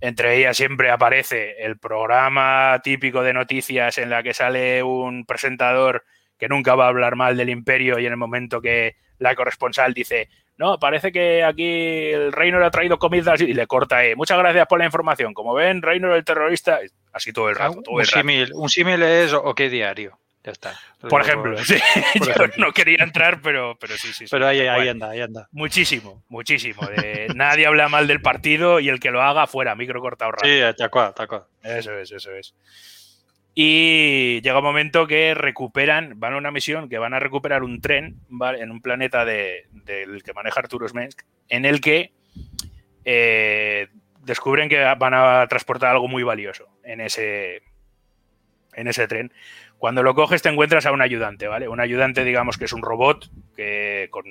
Entre ellas siempre aparece el programa típico de noticias en la que sale un presentador que nunca va a hablar mal del imperio y en el momento que la corresponsal dice, no, parece que aquí el Reino le ha traído comidas y le corta, eh, muchas gracias por la información. Como ven, Reino el terrorista, así todo el rato. Todo un, el rato. símil, un símil es o qué diario. Ya está. Por ejemplo, Por- sí. por Yo no quería entrar, pero, pero sí, sí. sí. Pero ahí, ahí Bueno, anda, ahí anda. Muchísimo, muchísimo. De- nadie habla mal del partido y el que lo haga fuera, micro cortado rápido. Sí, cual, tal cual. Eso es, eso es. Y llega un momento que recuperan, van a una misión que van a recuperar un tren ¿vale? en un planeta de- del que maneja Arturus Mensk, en el que eh, descubren que van a transportar algo muy valioso en ese, en ese tren. Cuando lo coges te encuentras a un ayudante, ¿vale? Un ayudante, digamos que es un robot que con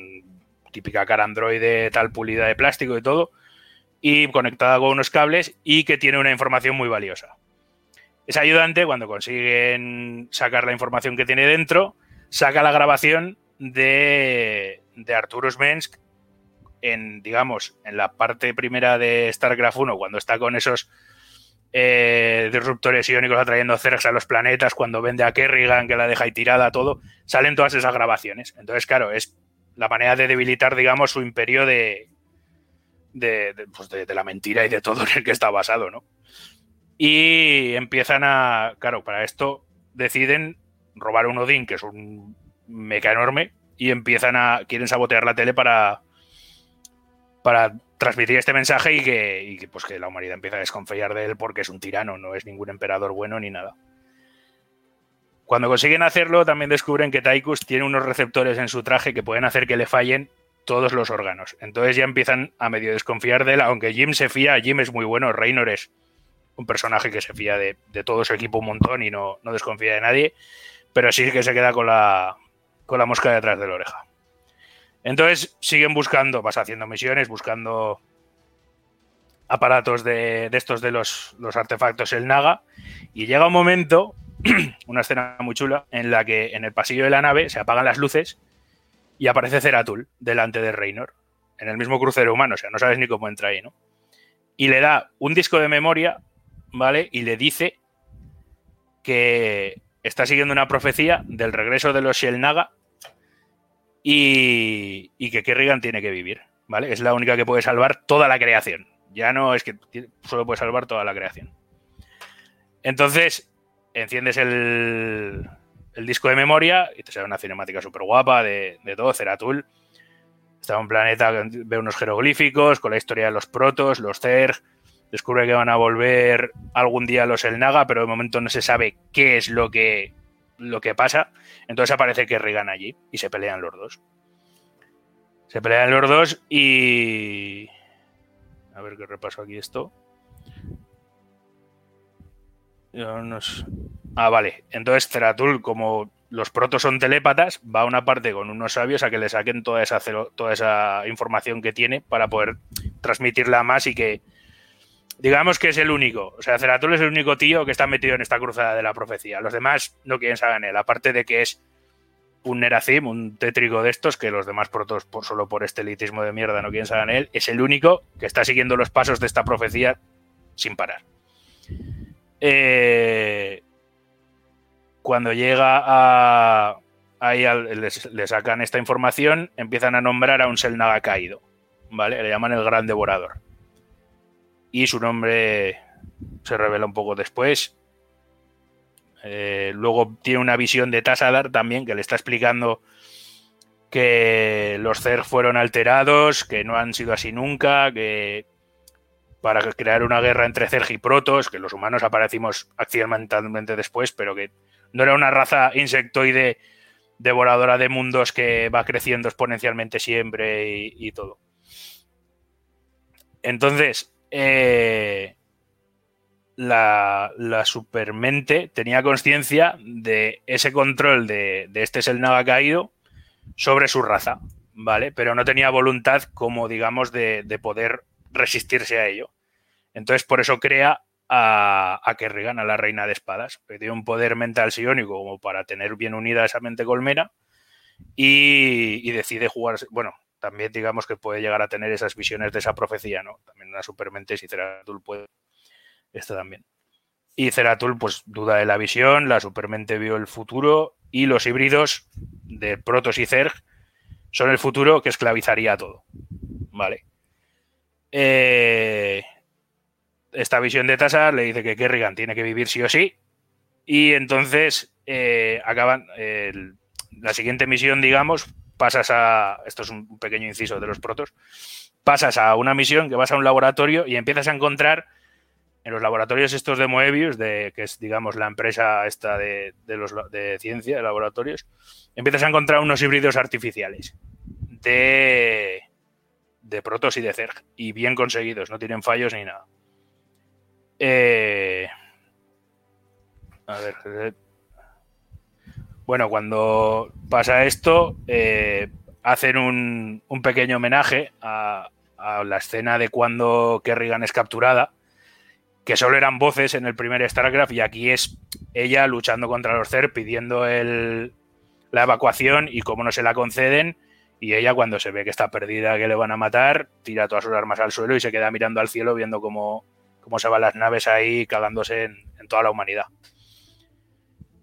típica cara androide, tal pulida de plástico y todo, y conectada con unos cables y que tiene una información muy valiosa. Ese ayudante, cuando consiguen sacar la información que tiene dentro, saca la grabación de, de Arturus Mensk en, digamos, en la parte primera de StarCraft 1, cuando está con esos eh, disruptores iónicos atrayendo Zergs a los planetas, cuando vende a Kerrigan, que la deja ahí tirada, todo, salen todas esas grabaciones. Entonces, claro, es la manera de debilitar, digamos, su imperio de, de, de, pues de- la mentira y de todo en el que está basado, ¿no? Y empiezan a, claro, para esto deciden robar un Odín, que es un meca enorme, y empiezan a, quieren sabotear la tele para, para transmitir este mensaje y que, pues que la humanidad empieza a desconfiar de él porque es un tirano, no es ningún emperador bueno ni nada. Cuando consiguen hacerlo, también descubren que Taikus tiene unos receptores en su traje que pueden hacer que le fallen todos los órganos. Entonces ya empiezan a medio desconfiar de él, aunque Jim se fía, Jim es muy bueno, Reynor es un personaje que se fía de, de todo su equipo un montón y no, no desconfía de nadie, pero sí que se queda con la, con la mosca detrás de la oreja. Entonces siguen buscando, vas haciendo misiones, buscando aparatos de, estos de los, los artefactos el Naga, y llega un momento, una escena muy chula, en la que en el pasillo de la nave se apagan las luces y aparece Ceratul delante de Reynor, en el mismo crucero humano, o sea, no sabes ni cómo entra ahí, ¿no? Y le da un disco de memoria, ¿vale? Y le dice que está siguiendo una profecía del regreso de los Shellnaga y, y que Kerrigan tiene que vivir, ¿vale? Es la única que puede salvar toda la creación. Ya no es que solo puede salvar toda la creación. Entonces, enciendes el, el disco de memoria y te sale una cinemática súper guapa de, todo, Ceratul. Está en un planeta, ve unos jeroglíficos con la historia de los protos, los Zerg. Descubre que van a volver algún día los Elnaga, pero de momento no se sabe qué es lo que, lo que pasa. Entonces aparece Kerrigan allí y se pelean los dos. Se pelean los dos y. A ver qué repaso aquí esto. Ah, vale. Entonces Ceratul, como los protos son telépatas, va a una parte con unos sabios a que le saquen toda esa, toda esa información que tiene para poder transmitirla más y que. Digamos que es el único. O sea, Ceratul es el único tío que está metido en esta cruzada de la profecía. Los demás no quieren saber en él. Aparte de que es un Nerazim, un tétrico de estos, que los demás protos, por, solo por este elitismo de mierda, no quieren saber en él, es el único que está siguiendo los pasos de esta profecía sin parar. Eh, cuando llega a. Ahí le sacan esta información, empiezan a nombrar a un Selnaga caído. ¿Vale? Le llaman el Gran Devorador. Y su nombre se revela un poco después. Eh, luego tiene una visión de Tassadar también que le está explicando que los Zerg fueron alterados, que no han sido así nunca, que para crear una guerra entre Zerg y Protos, que los humanos aparecimos accidentalmente después, pero que no era una raza insectoide devoradora de mundos que va creciendo exponencialmente siempre y, y todo. Entonces, eh, la, supermente tenía conciencia de ese control de, de este Selnaga caído sobre su raza, ¿vale? Pero no tenía voluntad como, digamos, de, de poder resistirse a ello. Entonces, por eso crea a, a Kerrigan, a la reina de espadas. que un poder mental psiónico como para tener bien unida esa mente colmena y, y decide jugar, bueno, también digamos que puede llegar a tener esas visiones de esa profecía, ¿no? También una supermente, si Ceratul puede, esto también. Y Ceratul, pues duda de la visión, la supermente vio el futuro y los híbridos de Protos y Zerg son el futuro que esclavizaría a todo. Vale. Eh, esta visión de Tassar le dice que Kerrigan tiene que vivir sí o sí. Y entonces eh, acaban. la siguiente misión, digamos, pasas a. Esto es un pequeño inciso de los protos. Pasas a una misión que vas a un laboratorio y empiezas a encontrar en los laboratorios estos de Moebius, de, que es, digamos, la empresa esta de, de los, de ciencia, de laboratorios, empiezas a encontrar unos híbridos artificiales de, de Protos y de Zerg, y bien conseguidos, no tienen fallos ni nada. Eh, a ver. Bueno, cuando pasa esto, eh, hacen un, un pequeño homenaje a, la escena de cuando Kerrigan es capturada, que solo eran voces en el primer StarCraft y aquí es ella luchando contra los Zerg pidiendo el, la evacuación y como no se la conceden y ella cuando se ve que está perdida, que le van a matar, tira todas sus armas al suelo y se queda mirando al cielo viendo cómo, cómo se van las naves ahí cagándose en toda la humanidad.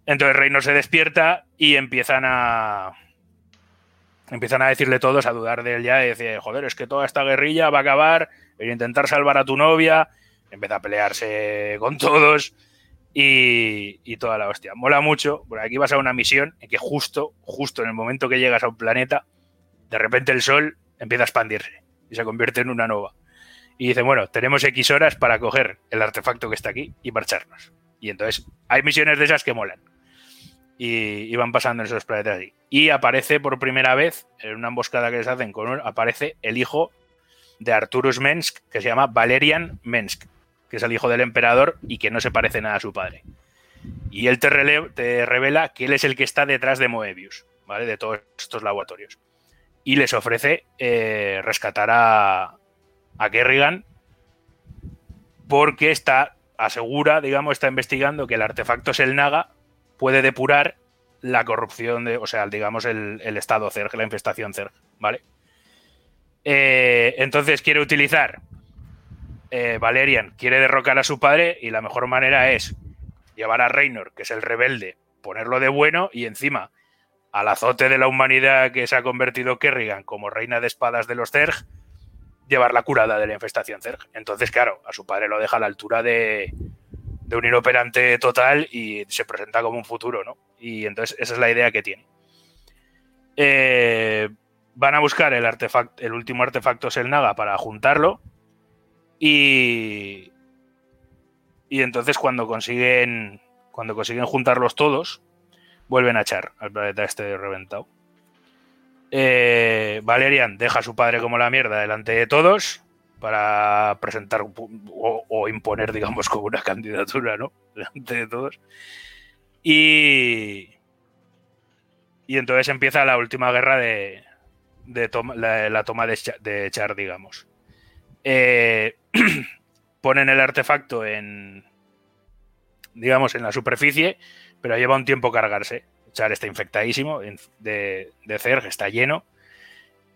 Entonces Reino se despierta y empiezan a, empiezan a decirle todos, a dudar de él ya, y decir, joder, es que toda esta guerrilla va a acabar, a intentar salvar a tu novia, empieza a pelearse con todos y, toda la hostia. Mola mucho, porque aquí vas a una misión en que justo, justo en el momento que llegas a un planeta, de repente el sol empieza a expandirse y se convierte en una nova. Y dice, bueno, tenemos X horas para coger el artefacto que está aquí y marcharnos. Y entonces hay misiones de esas que molan. Y, van pasando en esos planetas así. Y aparece por primera vez, en una emboscada que les hacen con un- aparece el hijo de Arturus Mensk, que se llama Valerian Mensk, que es el hijo del emperador y que no se parece nada a su padre. Y él te, revela que él es el que está detrás de Moebius, ¿vale? De todos estos laboratorios. Y les ofrece eh, rescatar a, a Kerrigan porque está, asegura, digamos, está investigando que el artefacto Selnaga puede depurar la corrupción de, o sea, digamos, el, el estado Zerg, la infestación Zerg, ¿vale? Eh, entonces quiere utilizar eh, Valerian, quiere derrocar a su padre y la mejor manera es llevar a Reynor, que es el rebelde, ponerlo de bueno y encima al azote de la humanidad que se ha convertido Kerrigan como reina de espadas de los Zerg, llevar la curada de la infestación Zerg. Entonces, claro, a su padre lo deja a la altura de, de un inoperante total y se presenta como un futuro, ¿no? Y entonces esa es la idea que tiene. Eh, van a buscar el artefacto, el último artefacto Selnaga para juntarlo y y entonces cuando consiguen cuando consiguen juntarlos todos vuelven a echar al planeta este reventado. Eh, Valerian deja a su padre como la mierda delante de todos para presentar o, imponer, digamos, como una candidatura, ¿no? Delante de todos. Y, y entonces empieza la última guerra de, de la, toma de, Cha- de Char, digamos. Eh, ponen el artefacto en, digamos, en la superficie, pero lleva un tiempo cargarse. Char está infectadísimo de, de está lleno.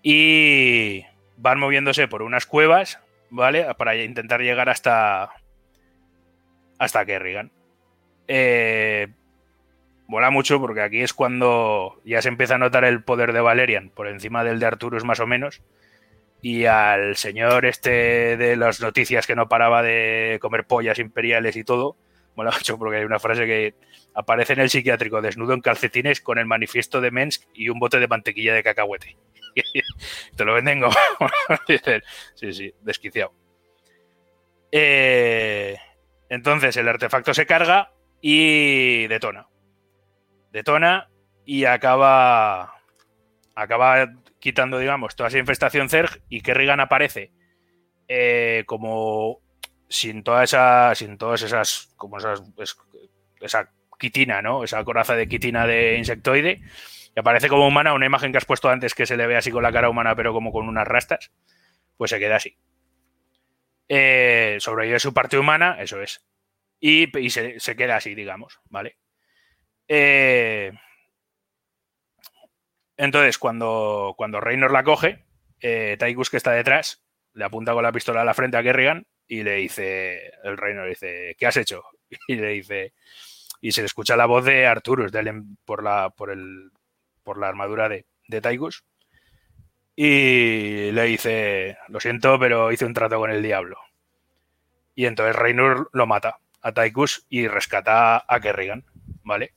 Y van moviéndose por unas cuevas, ¿vale? Para intentar llegar hasta. hasta Kerrigan. Eh, mola mucho porque aquí es cuando ya se empieza a notar el poder de Valerian por encima del de Arturus, más o menos. Y al señor este de las noticias que no paraba de comer pollas imperiales y todo, mola mucho porque hay una frase que aparece en el psiquiátrico desnudo en calcetines con el manifiesto de Mensk y un bote de mantequilla de cacahuete. Te lo venden como... Sí, sí, desquiciado. Eh, entonces el artefacto se carga y detona. Detona y acaba... Acaba quitando, digamos, toda esa infestación Zerg y Kerrigan aparece eh, como sin toda esa, sin todas esas, como esas, esa quitina, ¿no? Esa coraza de quitina de insectoide, que aparece como humana, una imagen que has puesto antes que se le ve así con la cara humana, pero como con unas rastas, pues se queda así. Eh, sobrevive su parte humana, eso es. Y, se, queda así, digamos, ¿vale? Eh, entonces, cuando, cuando Reynor la coge, eh, Taikus, que está detrás, le apunta con la pistola a la frente a Kerrigan y le dice, el Reynor le dice, ¿qué has hecho? Y le dice, y se le escucha la voz de Arturus por, la, por, el, por la armadura de, de. Y le dice, lo siento, pero hice un trato con el diablo. Y entonces Reynor lo mata a Taikus y rescata a Kerrigan, ¿vale?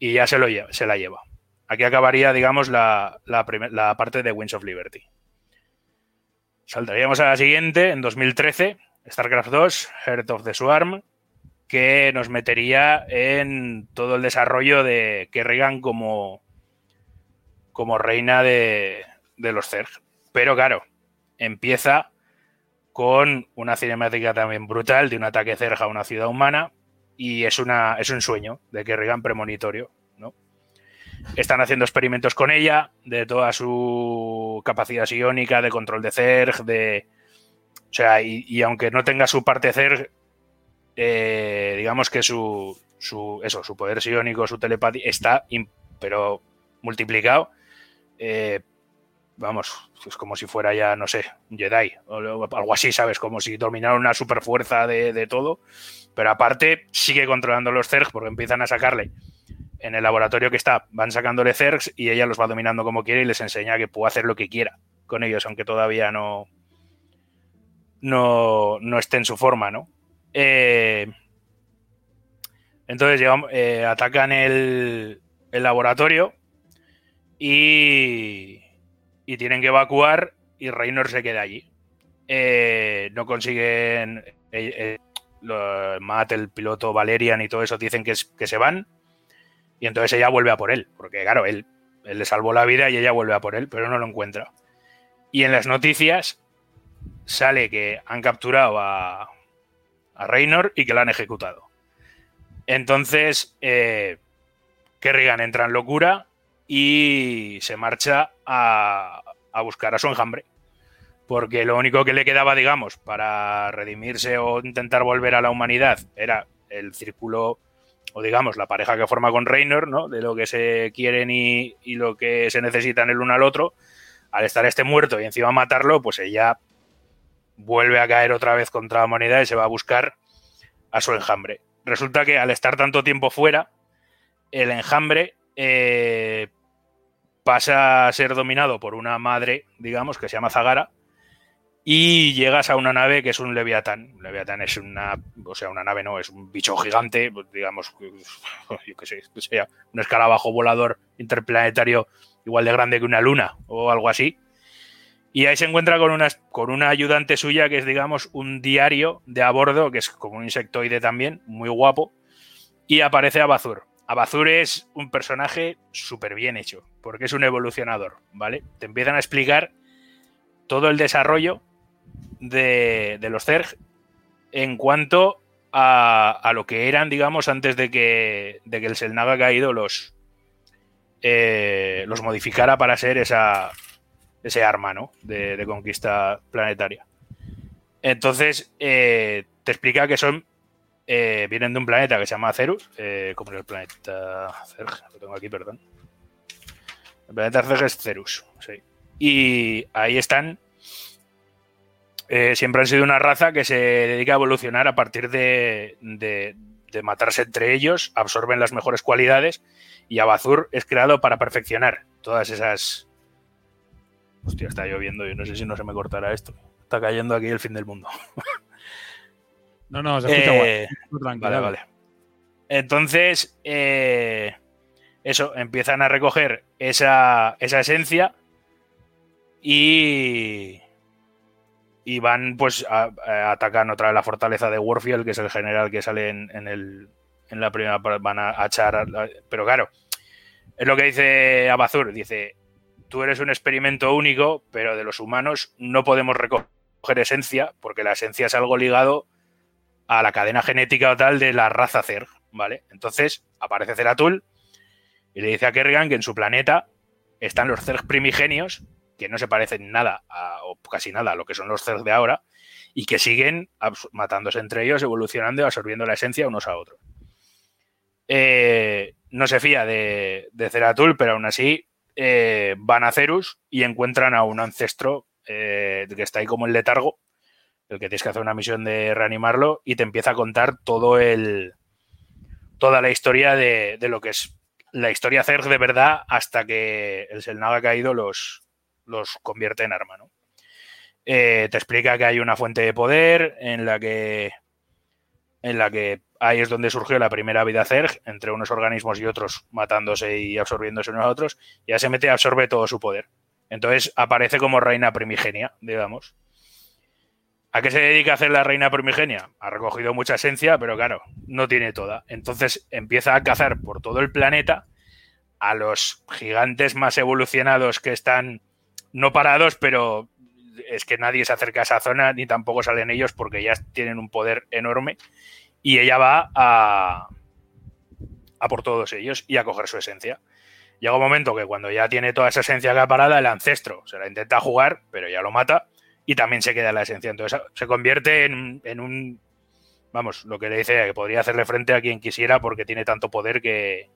Y ya se, lo lleva, se la lleva. Aquí acabaría, digamos, la, la, parte de Winds of Liberty. Saltaríamos a la siguiente, en 2013, StarCraft 2, Heart of the Swarm, que nos metería en todo el desarrollo de Kerrigan como, como reina de, de los Zerg. Pero claro, empieza con una cinemática también brutal de un ataque Zerg a una ciudad humana y es, una, es un sueño de Kerrigan premonitorio. ¿no? Están haciendo experimentos con ella, de toda su capacidad psiónica, de control de Zerg, de... O sea, y, aunque no tenga su parte Zerg, eh, digamos que su, su, eso, su poder psiónico, su telepatía, está, pero multiplicado eh, vamos, es como si fuera ya, no sé, un Jedi o algo así, ¿sabes? Como si dominara una super fuerza de, todo. Pero aparte, sigue controlando los Zergs porque empiezan a sacarle en el laboratorio que está, van sacándole Zergs y ella los va dominando como quiere y les enseña que puede hacer lo que quiera con ellos, aunque todavía no, no, no esté en su forma, ¿no? Eh, entonces eh, atacan el, el laboratorio y, y tienen que evacuar y Reynor se queda allí. Eh, no consiguen. Eh, eh, Matt, el piloto Valerian y todo eso dicen que, se van. Y entonces ella vuelve a por él. Porque, claro, él, le salvó la vida y ella vuelve a por él, pero no lo encuentra. Y en las noticias sale que han capturado a, a Reynor y que la han ejecutado. Entonces, Kerrigan entra en locura y se marcha a, buscar a su enjambre. Porque lo único que le quedaba, digamos, para redimirse o intentar volver a la humanidad era el círculo, o digamos, la pareja que forma con Reynor, ¿no? De lo que se quieren y, y lo que se necesitan el uno al otro. Al estar este muerto y encima matarlo, pues ella vuelve a caer otra vez contra la humanidad y se va a buscar a su enjambre. Resulta que al estar tanto tiempo fuera, el enjambre eh, pasa a ser dominado por una madre, digamos, que se llama Zagara, y llegas a una nave que es un Leviatán. Leviatán es una, o sea, una nave no, es un bicho gigante, pues, digamos, yo qué sé, que sea un escarabajo volador interplanetario igual de grande que una luna o algo así. Y ahí se encuentra con una, con una ayudante suya que es, digamos, un diario de a bordo, que es como un insectoide también, muy guapo, y aparece Abazur. Abazur es un personaje súper bien hecho, porque es un evolucionador, ¿vale? Te empiezan a explicar todo el desarrollo de, los Zerg en cuanto a, lo que eran, digamos, antes de que, el Selnaga caído los, eh, los modificara para ser esa, ese arma, ¿no? De, conquista planetaria. Entonces, eh, te explica que son eh, vienen de un planeta que se llama Cerus, eh, como el planeta Zerg, lo tengo aquí, perdón. El planeta Zerg es Cerus, sí. Y ahí están. Eh, siempre han sido una raza que se dedica a evolucionar a partir de, de, matarse entre ellos, absorben las mejores cualidades y Abazur es creado para perfeccionar todas esas. Hostia, está lloviendo, yo no sé si no se me cortará esto. Está cayendo aquí el fin del mundo. No, no, se escucha eh, Vale, vale. Entonces, eh, eso, empiezan a recoger esa, esencia y, y van, pues, a, atacan otra vez la fortaleza de Warfield, que es el general que sale en, el, en la primera, van a, echar, pero claro, es lo que dice Abazur, dice, tú eres un experimento único, pero de los humanos no podemos recoger esencia, porque la esencia es algo ligado a la cadena genética o tal de la raza Zerg, ¿vale? Entonces aparece Zeratul y le dice a Kerrigan que en su planeta están los Zerg primigenios, que no se parecen nada o casi nada a lo que son los Zerg de ahora, y que siguen matándose entre ellos, evolucionando y absorbiendo la esencia unos a otros. Eh, no se fía de, de Zeratul, pero aún así eh, van a Cerus y encuentran a un ancestro eh, que está ahí como en letargo, el que tienes que hacer una misión de reanimarlo y te empieza a contar todo el toda la historia de, de lo que es la historia Zerg de verdad hasta que el Selnaga caído los, los convierte en arma, ¿no? Eh, te explica que hay una fuente de poder en la que en la que ahí es donde surgió la primera vida Zerg, entre unos organismos y otros matándose y absorbiéndose unos a otros, ya se mete y absorbe todo su poder. Entonces aparece como reina primigenia, digamos. ¿A qué se dedica a hacer la reina primigenia? Ha recogido mucha esencia, pero claro, no tiene toda. Entonces empieza a cazar por todo el planeta a los gigantes más evolucionados que están no parados, pero es que nadie se acerca a esa zona ni tampoco salen ellos porque ya tienen un poder enorme y ella va a, a por todos ellos y a coger su esencia. Llega un momento que cuando ya tiene toda esa esencia acaparada, el ancestro se la intenta jugar, pero ya lo mata y también se queda la esencia. Entonces se convierte en, en un, vamos, lo que le dice, que podría hacerle frente a quien quisiera porque tiene tanto poder que,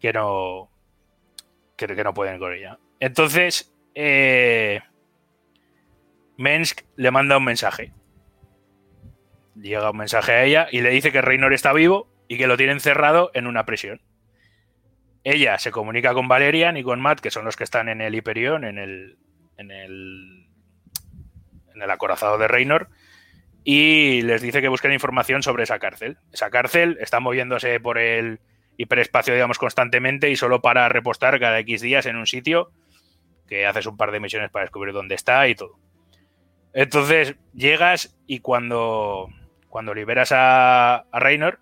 que no, que, no pueden con ella. Entonces, eh, Mensk le manda un mensaje. Llega un mensaje a ella y le dice que Reynor está vivo y que lo tienen cerrado en una prisión. Ella se comunica con Valerian y con Matt, que son los que están en el Hyperion, en el, en el, en el acorazado de Reynor, y les dice que busquen información sobre esa cárcel. Esa cárcel está moviéndose por el hiperespacio, digamos, constantemente y solo para repostar cada X días en un sitio que haces un par de misiones para descubrir dónde está y todo. Entonces llegas y cuando, cuando liberas a, a Reynor,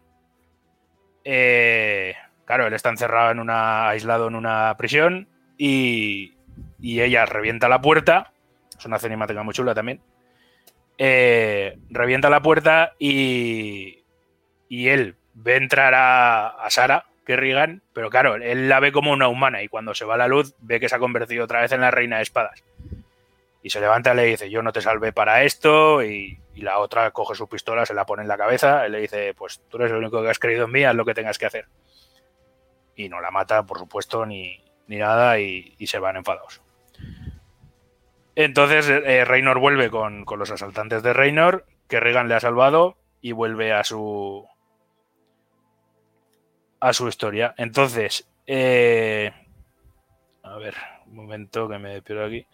eh, claro, él está encerrado en una, aislado en una prisión y, y ella revienta la puerta. Es una cinemática muy chula también. Eh, revienta la puerta y, y él ve entrar a, a Sara Kerrigan, pero claro, él la ve como una humana y cuando se va la luz ve que se ha convertido otra vez en la reina de espadas. Y se levanta y le dice, yo no te salvé para esto, y, y la otra coge su pistola, se la pone en la cabeza, y le dice, pues tú eres el único que has creído en mí, haz lo que tengas que hacer. Y no la mata, por supuesto, ni, ni nada, y, y se van enfadados. Entonces eh, Reynor vuelve con, con, los asaltantes de Reynor, que Regan le ha salvado, y vuelve a su, a su historia. Entonces, eh, a ver, un momento que me pierdo aquí.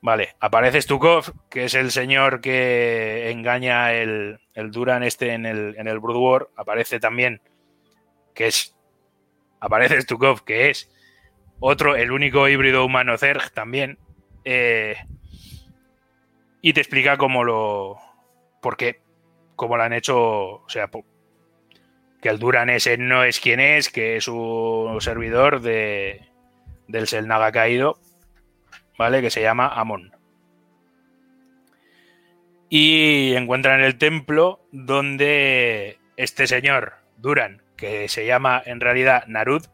Vale, aparece Stukov, que es el señor que engaña el, el Duran este en el, en el Brood War. Aparece también, que es, aparece Stukov, que es otro, el único híbrido humano Zerg también. Eh, y te explica cómo lo, por qué, cómo lo han hecho, o sea, que el Duran ese no es quien es, que es un servidor de, del Selnaga caído, ¿vale? Que se llama Amon. Y encuentran el templo donde este señor, Duran, que se llama en realidad Narud,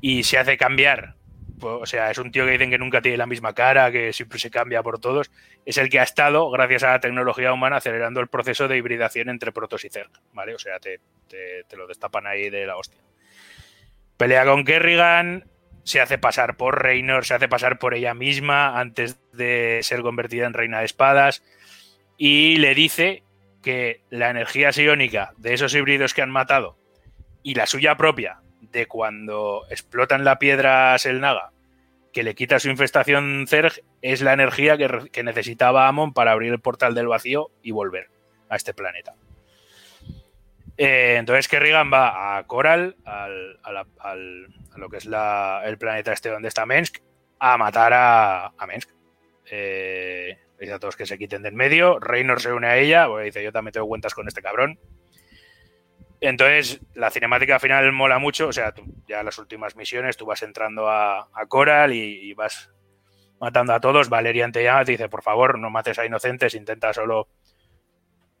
y se hace cambiar. O sea, es un tío que dicen que nunca tiene la misma cara, que siempre se cambia por todos. Es el que ha estado, gracias a la tecnología humana, acelerando el proceso de hibridación entre Protoss y Zerg, ¿vale? O sea, te, te, te lo destapan ahí de la hostia. Pelea con Kerrigan, se hace pasar por Reynor, se hace pasar por ella misma antes de ser convertida en reina de espadas y le dice que la energía psiónica de esos híbridos que han matado y la suya propia de cuando explotan la piedra Selnaga que le quita su infestación Zerg es la energía que, que necesitaba Amon para abrir el portal del vacío y volver a este planeta. Eh, entonces Kerrigan va a Coral, al, a, al, lo que es la, el planeta este donde está Mensk, a matar a, a Mensk. Eh, dice a todos que se quiten del medio. Reynor se une a ella, porque dice yo también tengo cuentas con este cabrón. Entonces, la cinemática final mola mucho. O sea, tú, ya las últimas misiones, tú vas entrando a, Coral y, vas matando a todos. Valerian te llama, te dice, por favor, no mates a inocentes, intenta solo.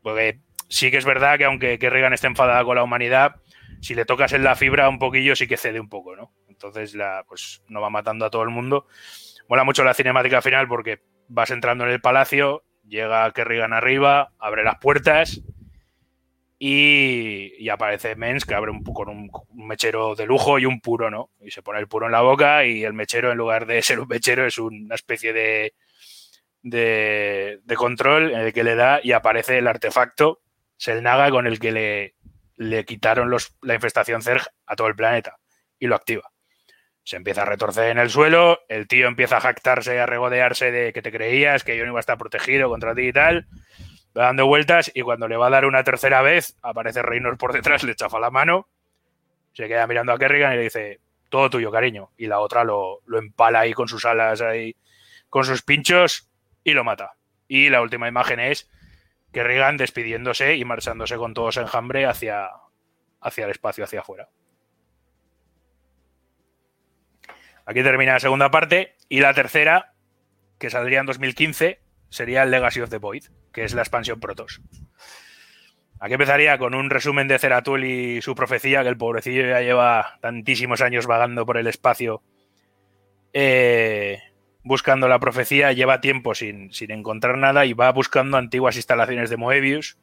Porque sí que es verdad que aunque Kerrigan esté enfadada con la humanidad, si le tocas en la fibra un poquillo sí que cede un poco, ¿no? Entonces la, pues no va matando a todo el mundo. Mola mucho la cinemática final porque vas entrando en el palacio, llega Kerrigan arriba, abre las puertas y, aparece Mens que abre un, con un, mechero de lujo y un puro, ¿no? Y se pone el puro en la boca y el mechero en lugar de ser un mechero es una especie de, de, control en el que le da y aparece el artefacto Selnaga con el que le, le quitaron la infestación Zerg a todo el planeta y lo activa. Se empieza a retorcer en el suelo, el tío empieza a jactarse, a regodearse de que te creías, que yo no iba a estar protegido contra ti y tal, va dando vueltas y cuando le va a dar una tercera vez, aparece Reynor por detrás, le chafa la mano, se queda mirando a Kerrigan y le dice, todo tuyo, cariño. Y la otra lo, lo empala ahí con sus alas, ahí, con sus pinchos y lo mata. Y la última imagen es Kerrigan despidiéndose y marchándose con todos enjambre hacia, hacia el espacio, hacia afuera. Aquí termina la segunda parte. Y la tercera, que saldría en 2015, sería el Legacy of the Void, que es la expansión Protoss. Aquí empezaría con un resumen de Ceratul y su profecía, que el pobrecillo ya lleva tantísimos años vagando por el espacio eh, buscando la profecía, lleva tiempo sin, sin, encontrar nada y va buscando antiguas instalaciones de Moebius,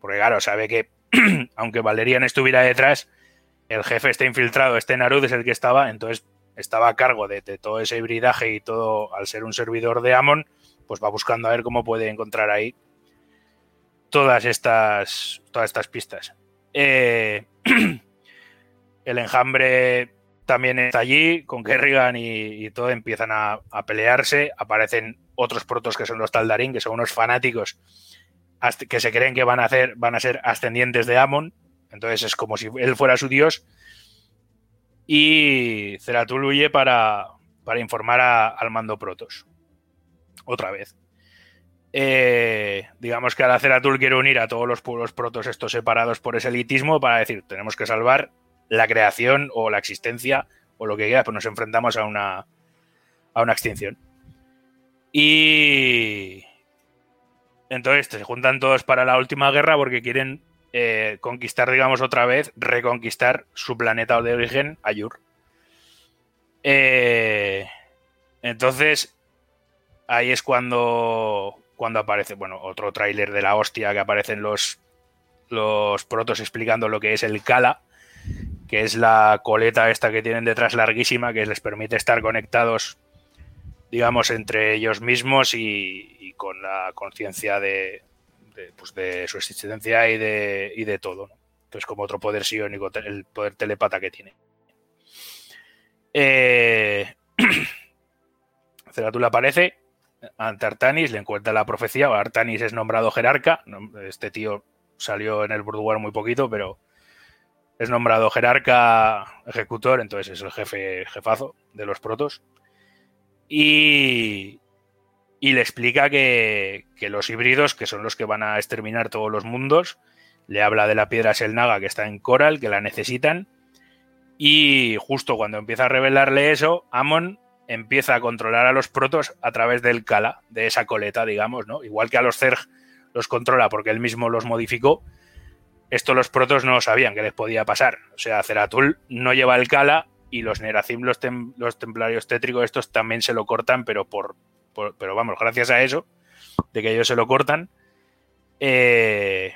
porque claro, sabe que aunque Valerian estuviera detrás, el jefe está infiltrado, este Narud es el que estaba, entonces estaba a cargo de, de, todo ese hibridaje y todo, al ser un servidor de Amon, pues va buscando a ver cómo puede encontrar ahí todas estas, todas estas pistas. Eh, el enjambre también está allí, con Kerrigan y, todo empiezan a, pelearse, aparecen otros protos que son los Taldarín, que son unos fanáticos que se creen que van a, van a ser ascendientes de Amon, entonces es como si él fuera su dios, y Ceratul huye para, para informar al mando Protos. Otra vez. Eh, digamos que al Ceratul quiere unir a todos los pueblos protos estos separados por ese elitismo para decir, tenemos que salvar la creación o la existencia o lo que quiera, pues nos enfrentamos a una, a una extinción. Y entonces se juntan todos para la última guerra porque quieren eh, conquistar, digamos, otra vez, reconquistar su planeta de origen, Ayur. Eh, entonces, ahí es cuando, cuando aparece, bueno, otro tráiler de la hostia que aparecen los, los protos explicando lo que es el Kala, que es la coleta esta que tienen detrás larguísima que les permite estar conectados, digamos, entre ellos mismos y, con la conciencia de, pues de, su existencia y de, y de todo. ¿no? Entonces, como otro poder psiónico, el poder telepata que tiene. Eh... Aparece ante Artanis, le encuentra la profecía. Artanis es nombrado jerarca. Este tío salió en el World muy poquito, pero es nombrado jerarca ejecutor, entonces es el jefe jefazo de los protos. Y, y le explica que, que, los híbridos, que son los que van a exterminar todos los mundos, le habla de la piedra Selnaga que está en Coral, que la necesitan. Y justo cuando empieza a revelarle eso, Amon empieza a controlar a los protos a través del Kala, de esa coleta, digamos, ¿no? Igual que a los Zerg los controla porque él mismo los modificó, esto los protos no sabían que les podía pasar. O sea, Ceratul no lleva el Kala y los Neracim, los, tem los templarios tétricos, estos también se lo cortan, pero por, por, pero vamos, gracias a eso, de que ellos se lo cortan, eh,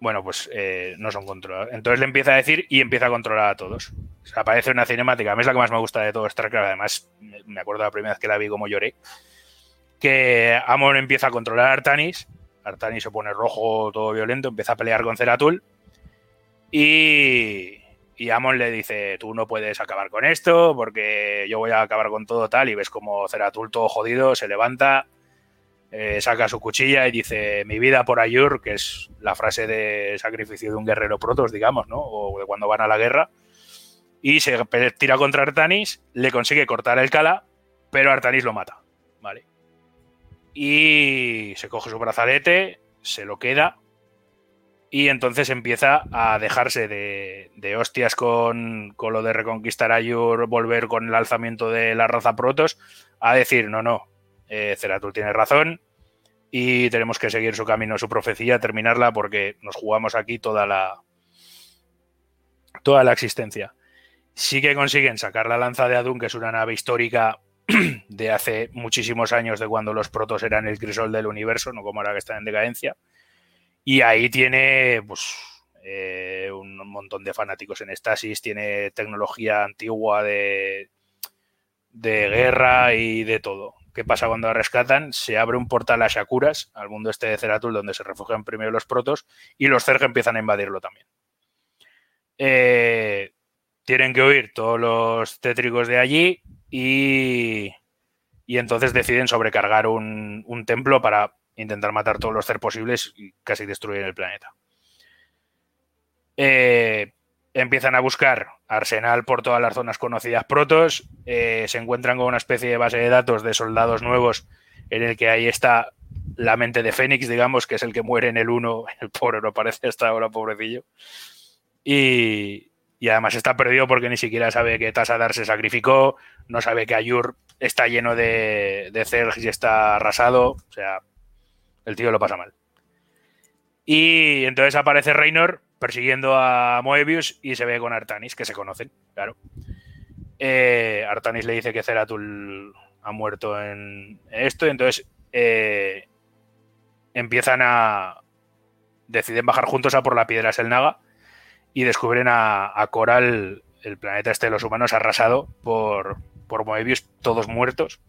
bueno, pues eh, no son controlados. Entonces le empieza a decir y empieza a controlar a todos. Aparece una cinemática, a mí es la que más me gusta de todo StarCraft, además me acuerdo la primera vez que la vi como lloré, que Amon empieza a controlar a Artanis, Artanis se pone rojo, todo violento, empieza a pelear con Ceratul y, y Amon le dice, tú no puedes acabar con esto porque yo voy a acabar con todo tal y ves como Ceratul todo jodido se levanta, eh, saca su cuchilla y dice, mi vida por Ayur, que es la frase de sacrificio de un guerrero protos, digamos, ¿no? O de cuando van a la guerra. Y se tira contra Artanis, le consigue cortar el cala, pero Artanis lo mata, ¿vale? Y se coge su brazalete, se lo queda y entonces empieza a dejarse de, de hostias con, con, lo de reconquistar Ayur, volver con el alzamiento de la raza Protos, a decir, no, no, eh, Ceratul tiene razón, y tenemos que seguir su camino, su profecía, terminarla porque nos jugamos aquí toda la toda la existencia. Sí que consiguen sacar la lanza de Adun, que es una nave histórica de hace muchísimos años, de cuando los protos eran el crisol del universo, no como ahora que están en decadencia. Y ahí tiene pues, eh, un montón de fanáticos en estasis, tiene tecnología antigua de, de guerra y de todo. ¿Qué pasa cuando la rescatan? Se abre un portal a Shakuras, al mundo este de Ceratul, donde se refugian primero los protos, y los Zerg empiezan a invadirlo también. Eh, tienen que huir todos los tétricos de allí y, y entonces deciden sobrecargar un, templo para intentar matar todos los Zerg posibles y casi destruir el planeta. Eh, empiezan a buscar arsenal por todas las zonas conocidas protos, eh, se encuentran con una especie de base de datos de soldados nuevos en el que ahí está la mente de Fénix, digamos, que es el que muere en el 1, el pobre no parece hasta ahora, pobrecillo. Y, y, además está perdido porque ni siquiera sabe que Tasadar se sacrificó, no sabe que Ayur está lleno de, de Zerg y está arrasado, o sea, el tío lo pasa mal. Y entonces aparece Reynor persiguiendo a Moebius y se ve con Artanis, que se conocen, claro. Eh, Artanis le dice que Ceratul ha muerto en esto, y entonces eh, empiezan a. deciden bajar juntos a por la piedra Selnaga y descubren a, Coral, el planeta este de los humanos, arrasado por, por Moebius, todos muertos.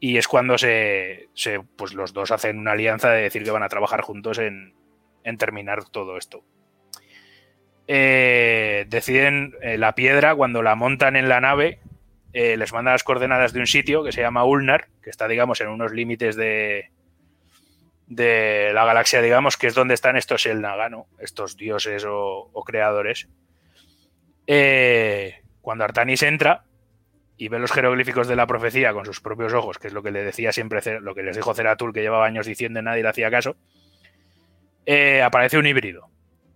Y es cuando se, se, pues los dos hacen una alianza de decir que van a trabajar juntos en, en terminar todo esto. Eh, deciden eh, la piedra, cuando la montan en la nave, eh, les manda las coordenadas de un sitio que se llama Ulnar, que está, digamos, en unos límites de, de la galaxia, digamos, que es donde están estos Elnaga, ¿no? Estos dioses o, creadores. Cuando Artanis entra y ve los jeroglíficos de la profecía con sus propios ojos, que es lo que le decía siempre, lo que les dijo Ceratul, que llevaba años diciendo y nadie le hacía caso, aparece un híbrido.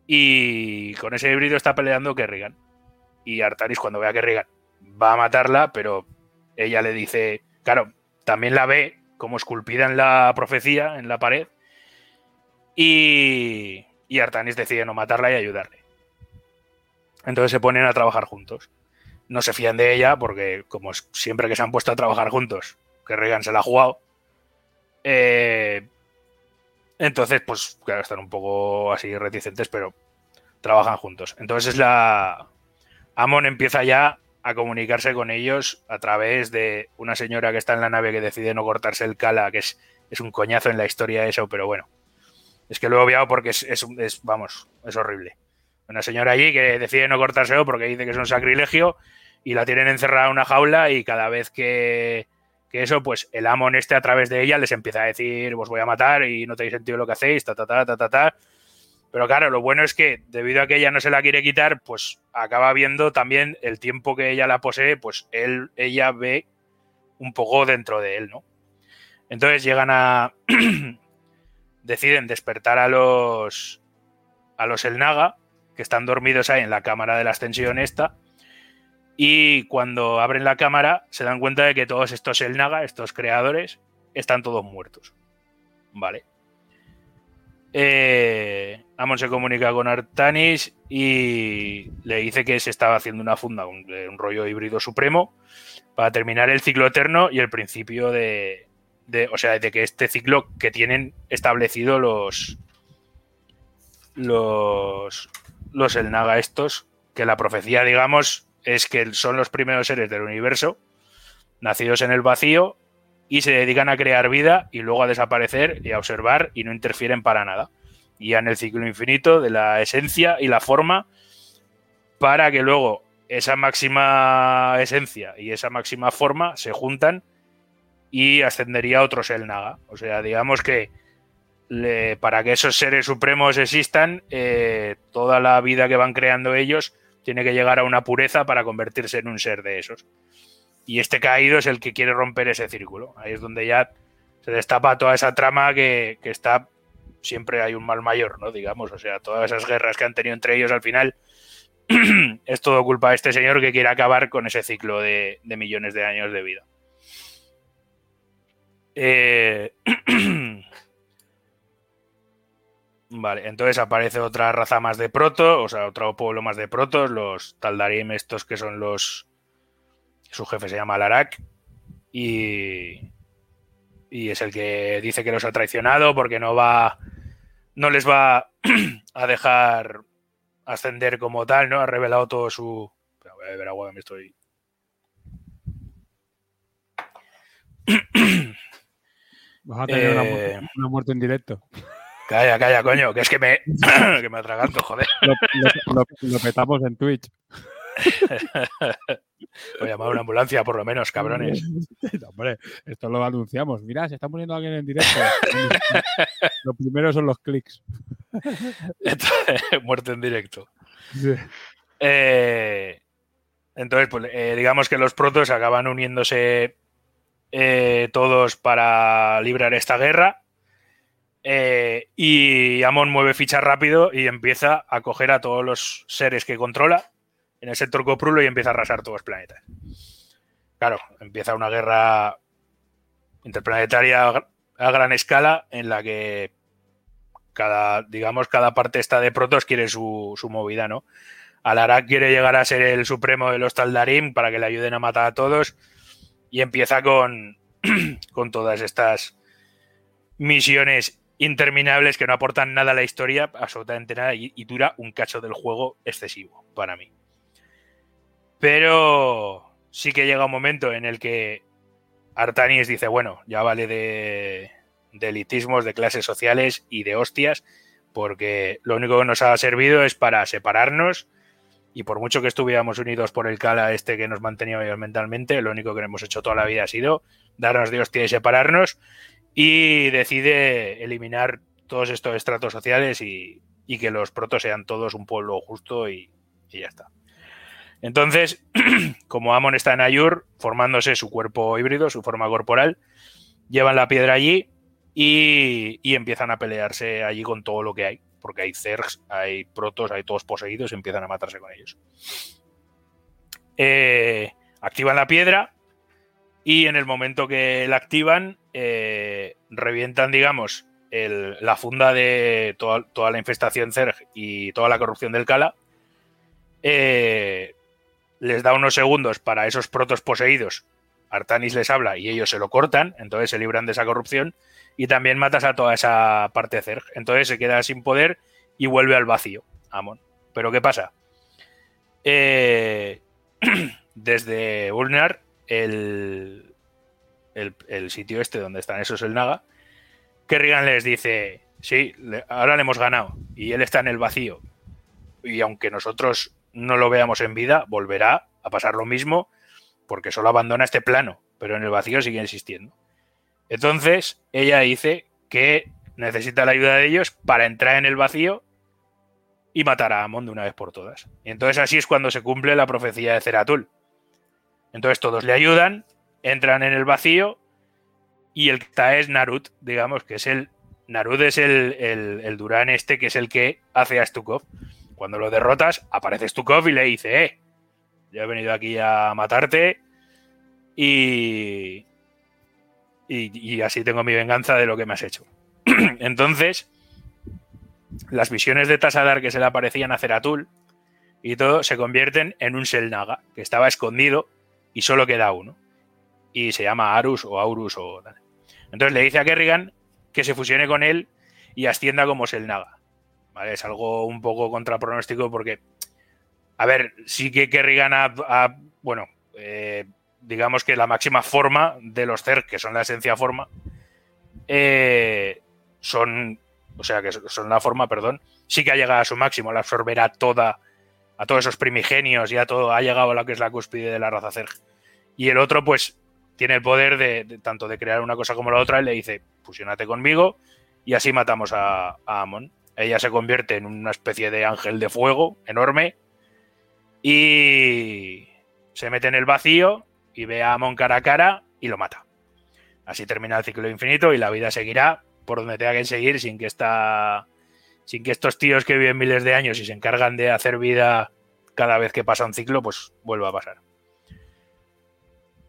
Y con ese híbrido está peleando Kerrigan. Y Artanis, cuando ve a Kerrigan, va a matarla, pero ella le dice, claro, también la ve como esculpida en la profecía, en la pared. Y, y Artanis decide no matarla y ayudarle. Entonces se ponen a trabajar juntos. No se fían de ella porque, como siempre que se han puesto a trabajar juntos, Kerrigan se la ha jugado. Eh, entonces, pues, claro, están un poco así reticentes, pero trabajan juntos. Entonces la. Amon empieza ya a comunicarse con ellos a través de una señora que está en la nave que decide no cortarse el cala, que es, es un coñazo en la historia eso, pero bueno. Es que lo he obviado porque es, es, es, vamos, es horrible. Una señora allí que decide no cortárselo porque dice que es un sacrilegio y la tienen encerrada en una jaula y cada vez que, que eso, pues el Amon este a través de ella les empieza a decir, os voy a matar y no tenéis sentido lo que hacéis, ta, ta, ta, ta, ta, ta. Pero claro, lo bueno es que debido a que ella no se la quiere quitar, pues acaba viendo también el tiempo que ella la posee, pues él, ella ve un poco dentro de él, ¿no? Entonces llegan a... deciden despertar a los... a los El Naga, que están dormidos ahí en la cámara de la ascensión esta, y cuando abren la cámara se dan cuenta de que todos estos El Naga, estos creadores, están todos muertos. Vale. Eh, Amon se comunica con Artanis y le dice que se estaba haciendo una funda, un, rollo híbrido supremo, para terminar el ciclo eterno y el principio de, de, O sea, de que este ciclo que tienen establecido los. Los. Los El Naga estos, que la profecía, digamos, es que son los primeros seres del universo, nacidos en el vacío, y se dedican a crear vida y luego a desaparecer y a observar y no interfieren para nada. Y en el ciclo infinito de la esencia y la forma para que luego esa máxima esencia y esa máxima forma se juntan y ascendería a otros El Naga. O sea, digamos que le, para que esos seres supremos existan, eh, toda la vida que van creando ellos tiene que llegar a una pureza para convertirse en un ser de esos. Y este caído es el que quiere romper ese círculo. Ahí es donde ya se destapa toda esa trama que, que está. Siempre hay un mal mayor, ¿no? Digamos, o sea, todas esas guerras que han tenido entre ellos al final es todo culpa de este señor que quiere acabar con ese ciclo de, de millones de años de vida. Eh, Vale, entonces aparece otra raza más de proto, o sea, otro pueblo más de protos, los Taldarim, estos que son los. Su jefe se llama Larak. Y. Y es el que dice que los ha traicionado porque no va. No les va a dejar ascender como tal, ¿no? Ha revelado todo su. Espera, voy a beber agua, me estoy. Vas a tener una, Eh, muerte, una muerte en directo. Calla, calla, coño, que es que me, que me atraganto, joder. Lo, lo- lo- lo petamos en Twitch. Voy a llamar a una ambulancia, por lo menos, cabrones. No, hombre, esto lo anunciamos. Mira, se está muriendo alguien en directo. lo primero son los clics. Muerte en directo. Eh, entonces, pues eh, digamos que los protos acaban uniéndose eh, todos para librar esta guerra. Eh, y Amon mueve ficha rápido y empieza a coger a todos los seres que controla en el sector coprulo y empieza a arrasar todos los planetas. Claro, empieza una guerra interplanetaria a gr- a gran escala en la que cada, digamos, cada parte está de protos quiere su, su movida, ¿no? Alarak quiere llegar a ser el supremo de los Taldarim para que le ayuden a matar a todos y empieza con, con todas estas misiones interminables que no aportan nada a la historia, absolutamente nada, y, dura un cacho del juego excesivo para mí. Pero sí que llega un momento en el que Artanis dice, bueno, ya vale de, elitismos, de clases sociales y de hostias, porque lo único que nos ha servido es para separarnos y por mucho que estuviéramos unidos por el cala este que nos mantenía mentalmente, lo único que hemos hecho toda la vida ha sido darnos de hostia y separarnos y decide eliminar todos estos estratos sociales y, y que los protos sean todos un pueblo justo y, y ya está. Entonces, como Amon está en Ayur, formándose su cuerpo híbrido, su forma corporal, llevan la piedra allí y, y empiezan a pelearse allí con todo lo que hay, porque hay Zergs, hay protos, hay todos poseídos y empiezan a matarse con ellos. Eh, activan la piedra y en el momento que la activan, eh, revientan, digamos, la funda de toda, toda la infestación Zerg y toda la corrupción del Kala. Eh, les da unos segundos para esos protos poseídos. Artanis les habla y ellos se lo cortan, entonces se libran de esa corrupción y también matas a toda esa parte Zerg. Entonces se queda sin poder y vuelve al vacío, Amon. Pero ¿qué pasa? Eh, desde Ulnar, el, el, sitio este donde están esos el Naga, Kerrigan les dice, sí, ahora le hemos ganado y él está en el vacío. Y aunque nosotros no lo veamos en vida, volverá a pasar lo mismo porque solo abandona este plano, pero en el vacío sigue existiendo. Entonces, ella dice que necesita la ayuda de ellos para entrar en el vacío y matar a Amon de una vez por todas. Y entonces así es cuando se cumple la profecía de Ceratul. Entonces todos le ayudan, entran en el vacío y el que está es Narut, digamos, que es el... Narut es el, el, Durán este que es el que hace a Stukov. Cuando lo derrotas, aparece Stukov y le dice, eh, yo he venido aquí a matarte y, y, y así tengo mi venganza de lo que me has hecho. Entonces, las visiones de Tasadar que se le aparecían a Ceratul y todo se convierten en un Selnaga que estaba escondido y solo queda uno. Y se llama Arus o Aurus o. Entonces le dice a Kerrigan que se fusione con él y ascienda como Selnaga. ¿Vale? Es algo un poco contrapronóstico porque, a ver, sí que Kerrigan ha, ha- bueno, eh, digamos que la máxima forma de los Zerg, que son la esencia forma, eh, son, o sea, que son la forma, perdón, sí que ha llegado a su máximo, la absorberá toda, a todos esos primigenios y a todo, ha llegado a lo que es la cúspide de la raza Zerg. Y el otro, pues, tiene el poder de, tanto de crear una cosa como la otra, y le dice, fusionate conmigo, y así matamos a, a Amon. Ella se convierte en una especie de ángel de fuego enorme y se mete en el vacío y ve a Amon cara a cara y lo mata. Así termina el ciclo infinito y la vida seguirá por donde tenga que seguir sin que esta, sin que estos tíos que viven miles de años y se encargan de hacer vida cada vez que pasa un ciclo, pues vuelva a pasar.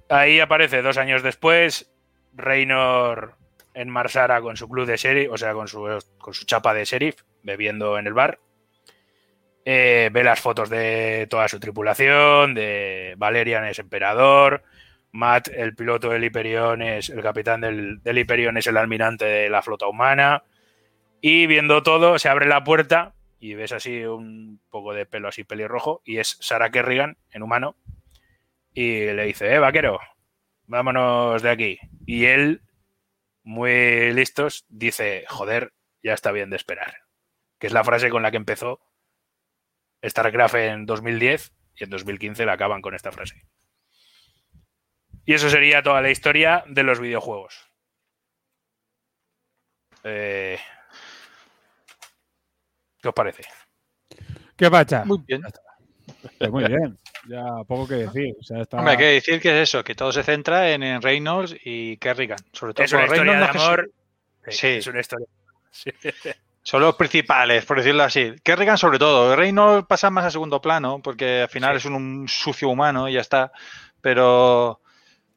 Ahí aparece dos años después Reynor en Marsara con su club de sheriff, o sea, con su, con su chapa de sheriff, bebiendo en el bar. Eh, ve las fotos de toda su tripulación, de Valerian es emperador, Matt, el piloto del Hyperion, es el capitán del, del es el almirante de la flota humana. Y viendo todo, se abre la puerta y ves así un poco de pelo así pelirrojo y es Sarah Kerrigan en humano. Y le dice, eh, vaquero, vámonos de aquí. Y él, muy listos, dice, joder, ya está bien de esperar. Que es la frase con la que empezó StarCraft en 2010 y en 2015 la acaban con esta frase. Y eso sería toda la historia de los videojuegos. Eh, ¿Qué os parece? ¿Qué pacha? Muy bien. Pues muy bien. Ya poco que decir. O sea, está... Hombre, hay que decir que es eso, que todo se centra en, en Reynolds y Kerrigan. Sobre todo Es una historia de Reynolds, que amor. Sí. Sí, Es una historia. Sí. Son los principales, por decirlo así. Kerrigan sobre todo. Reynolds pasa más a segundo plano, porque al final es un, un sucio humano y ya está. Pero,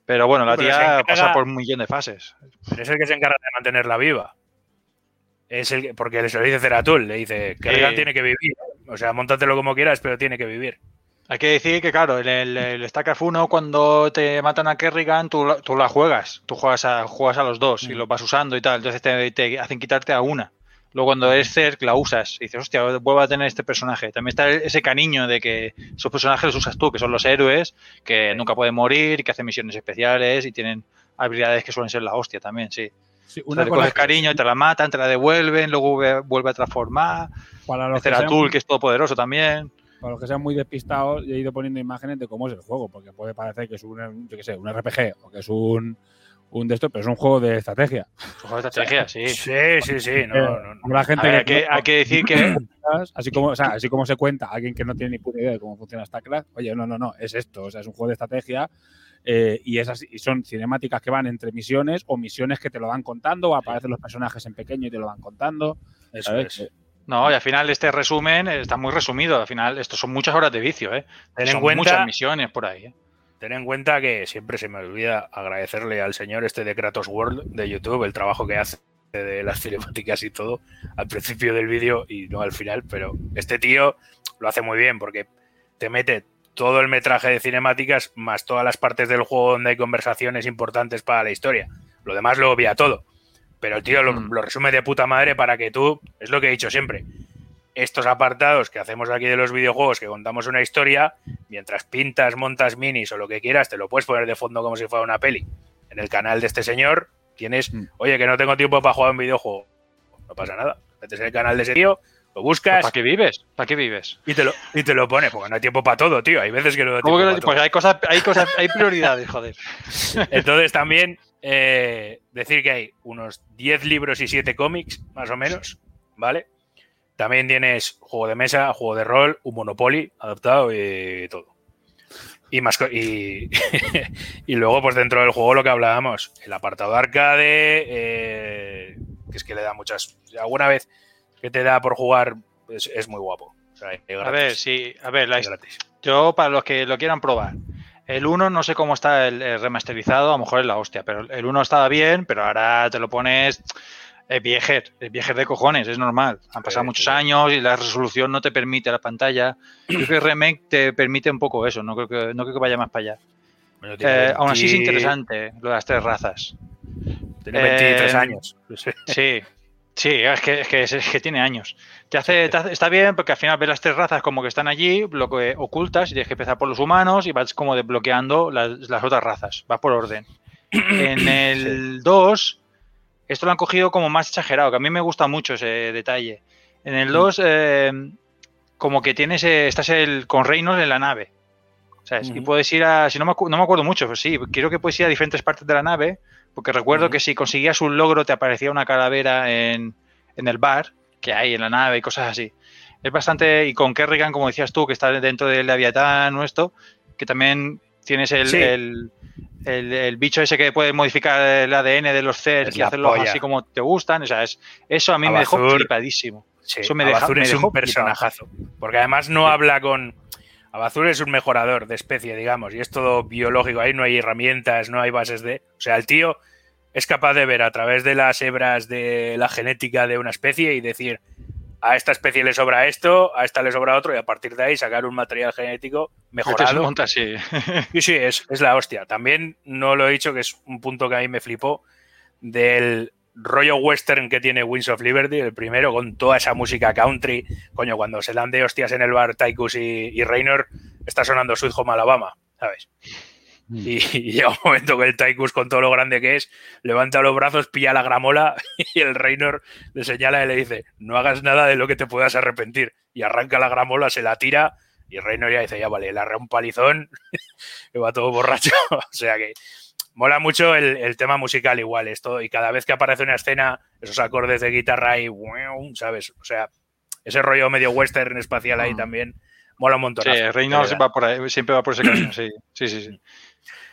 pero bueno, la Pero tía encarga- pasa por un millón de fases. Es el que se encarga de mantenerla viva. Es el que- porque le se lo dice Ceratul, le dice que Sí. tiene que vivir. O sea, montatelo como quieras, pero tiene que vivir. Hay que decir que, claro, en el, el StarCraft 1, cuando te matan a Kerrigan, tú, la- tú la juegas. Tú juegas a, juegas a los dos y lo vas usando y tal. Entonces te, te hacen quitarte a una. Luego cuando eres Zerg la usas y dices, hostia, vuelvo a tener este personaje. También está ese cariño de que esos personajes los usas tú, que son los héroes, que nunca pueden morir, que hacen misiones especiales y tienen habilidades que suelen ser la hostia también, sí. Sí, O sea, le coges cariño, te la matan, te la devuelven, luego vuelve, vuelve a transformar. Para los, que Ceratul, sean, que es todopoderoso también. para los que sean muy despistados, he ido poniendo imágenes de cómo es el juego, porque puede parecer que es un, yo qué sé, un RPG o que es un, un de esto, pero es un juego de estrategia. Juego de estrategia, sí. Sí, sí, sí. No, Eh, no, no. habrá gente A ver, hay que, no- hay que decir que así como, o sea, así como se cuenta a alguien que no tiene ni puta idea de cómo funciona StarCraft, oye, no, no, no, es esto, o sea, es un juego de estrategia eh, y, es así- y son cinemáticas que van entre misiones o misiones que te lo van contando o aparecen los personajes en pequeño y te lo van contando. Eso ¿sabes? es. No, y al final este resumen está muy resumido. Al final, esto son muchas horas de vicio, ¿eh? Ten en son cuenta- muchas misiones por ahí, ¿eh? Ten en cuenta que siempre se me olvida agradecerle al señor este de Kratos World de YouTube el trabajo que hace de las cinemáticas y todo al principio del vídeo y no al final, pero este tío lo hace muy bien porque te mete todo el metraje de cinemáticas más todas las partes del juego donde hay conversaciones importantes para la historia. Lo demás lo obvia todo. Pero el tío lo, Mm. lo resume de puta madre para que tú, es lo que he dicho siempre, estos apartados que hacemos aquí de los videojuegos, que contamos una historia, mientras pintas, montas minis o lo que quieras, te lo puedes poner de fondo como si fuera una peli. En el canal de este señor tienes, Mm. oye, que no tengo tiempo para jugar un videojuego. No pasa nada. Metes el canal de ese tío, lo buscas ¿Para qué vives? ¿Para qué vives? y te lo, y te lo pones, porque no hay tiempo para todo, tío. Hay veces que no hay ¿Cómo tiempo que no? para Pues todo. hay cosas, hay cosas, hay prioridades, joder. Entonces también eh, decir que hay unos 10 libros y 7 cómics, más o menos, ¿vale? También tienes juego de mesa, juego de rol, un Monopoly adaptado y todo. Y, más, y, y luego, pues dentro del juego lo que hablábamos, el apartado arcade, eh, que es que le da muchas... Alguna vez que te da por jugar es, es muy guapo. O sea, es A ver, sí, a ver, la, yo para los que lo quieran probar. El 1 no sé cómo está el, el remasterizado, a lo mejor es la hostia, pero el 1 estaba bien, pero ahora te lo pones es viejer, es viejer de cojones, es normal. Han pasado Sí, muchos sí. años y la resolución no te permite la pantalla. Creo que el remake te permite un poco eso, no creo que, no creo que vaya más para allá. Bueno, Eh, aún así es 20 interesante lo de las tres razas. Tiene 23 Eh, años. Sí, sí, es que, es que, es que tiene años. Te hace, te hace- está bien porque al final ves las tres razas como que están allí, lo que ocultas y tienes que empezar por los humanos y vas como desbloqueando las, las otras razas, vas por orden. En el 2, esto lo han cogido como más exagerado, que a mí me gusta mucho ese detalle. En el 2, eh, como que tienes, eh, estás el, con reinos en la nave. ¿sabes? Y Ujú. puedes ir a, si no me, no me acuerdo mucho, pero sí, creo que puedes ir a diferentes partes de la nave, porque recuerdo que si conseguías un logro te aparecía una calavera en, en el bar que hay en la nave y cosas así. Es bastante, y con Kerrigan, como decías tú, que está dentro del Leviatán o esto, que también tienes el, Sí. el, el- el bicho ese que puede modificar el ADN de los CERs y polla. así como te gustan. O sea, es, eso a mí me dejó flipadísimo. Sí, Eso me deja- me es dejó un personajazo. Porque además no habla con. Abazur es un mejorador de especie, digamos, y es todo biológico. Ahí no hay herramientas, no hay bases de. O sea, el tío es capaz de ver a través de las hebras de la genética de una especie y decir: a esta especie le sobra esto, a esta le sobra otro, y a partir de ahí sacar un material genético mejorado. monta. Sí, sí, es, es la hostia. También no lo he dicho, que es un punto que a mí me flipó, del rollo western que tiene Wings of Liberty, el primero, con toda esa música country. Coño, cuando se dan de hostias en el bar Tychus y, y Raynor, está sonando Sweet Home Alabama, ¿sabes? Y, y llega un momento que el Tychus, con todo lo grande que es, levanta los brazos, pilla la gramola y el Raynor le señala y le dice: No hagas nada de lo que te puedas arrepentir. Y arranca la gramola, se la tira y Raynor ya dice: Ya vale, le arrea un palizón que va todo borracho. o sea que mola mucho el, el tema musical igual esto y cada vez que aparece una escena esos acordes de guitarra y sabes o sea ese rollo medio western espacial ahí también mola un montón Sí, Reynolds va por ahí, siempre va por ese camino, sí. Sí, sí, sí.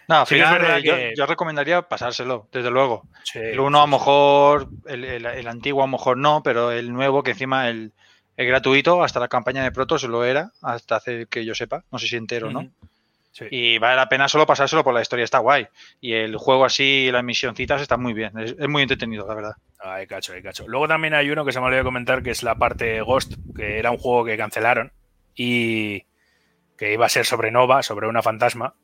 No, al final eh, yo, que- yo recomendaría pasárselo, desde luego. Sí, el uno a lo mejor, el, el- el antiguo a lo mejor no, pero el nuevo que encima el, el gratuito, hasta la campaña de Protoss lo era, hasta hace que yo sepa, no sé si entero o no. Sí. Y vale la pena solo pasárselo por la historia, está guay. Y el juego así, las misioncitas están muy bien, es, es muy entretenido, la verdad. Ay, cacho, ay, cacho. Luego también hay uno que se me olvidó comentar, que es la parte Ghost, que era un juego que cancelaron y que iba a ser sobre Nova, sobre una fantasma.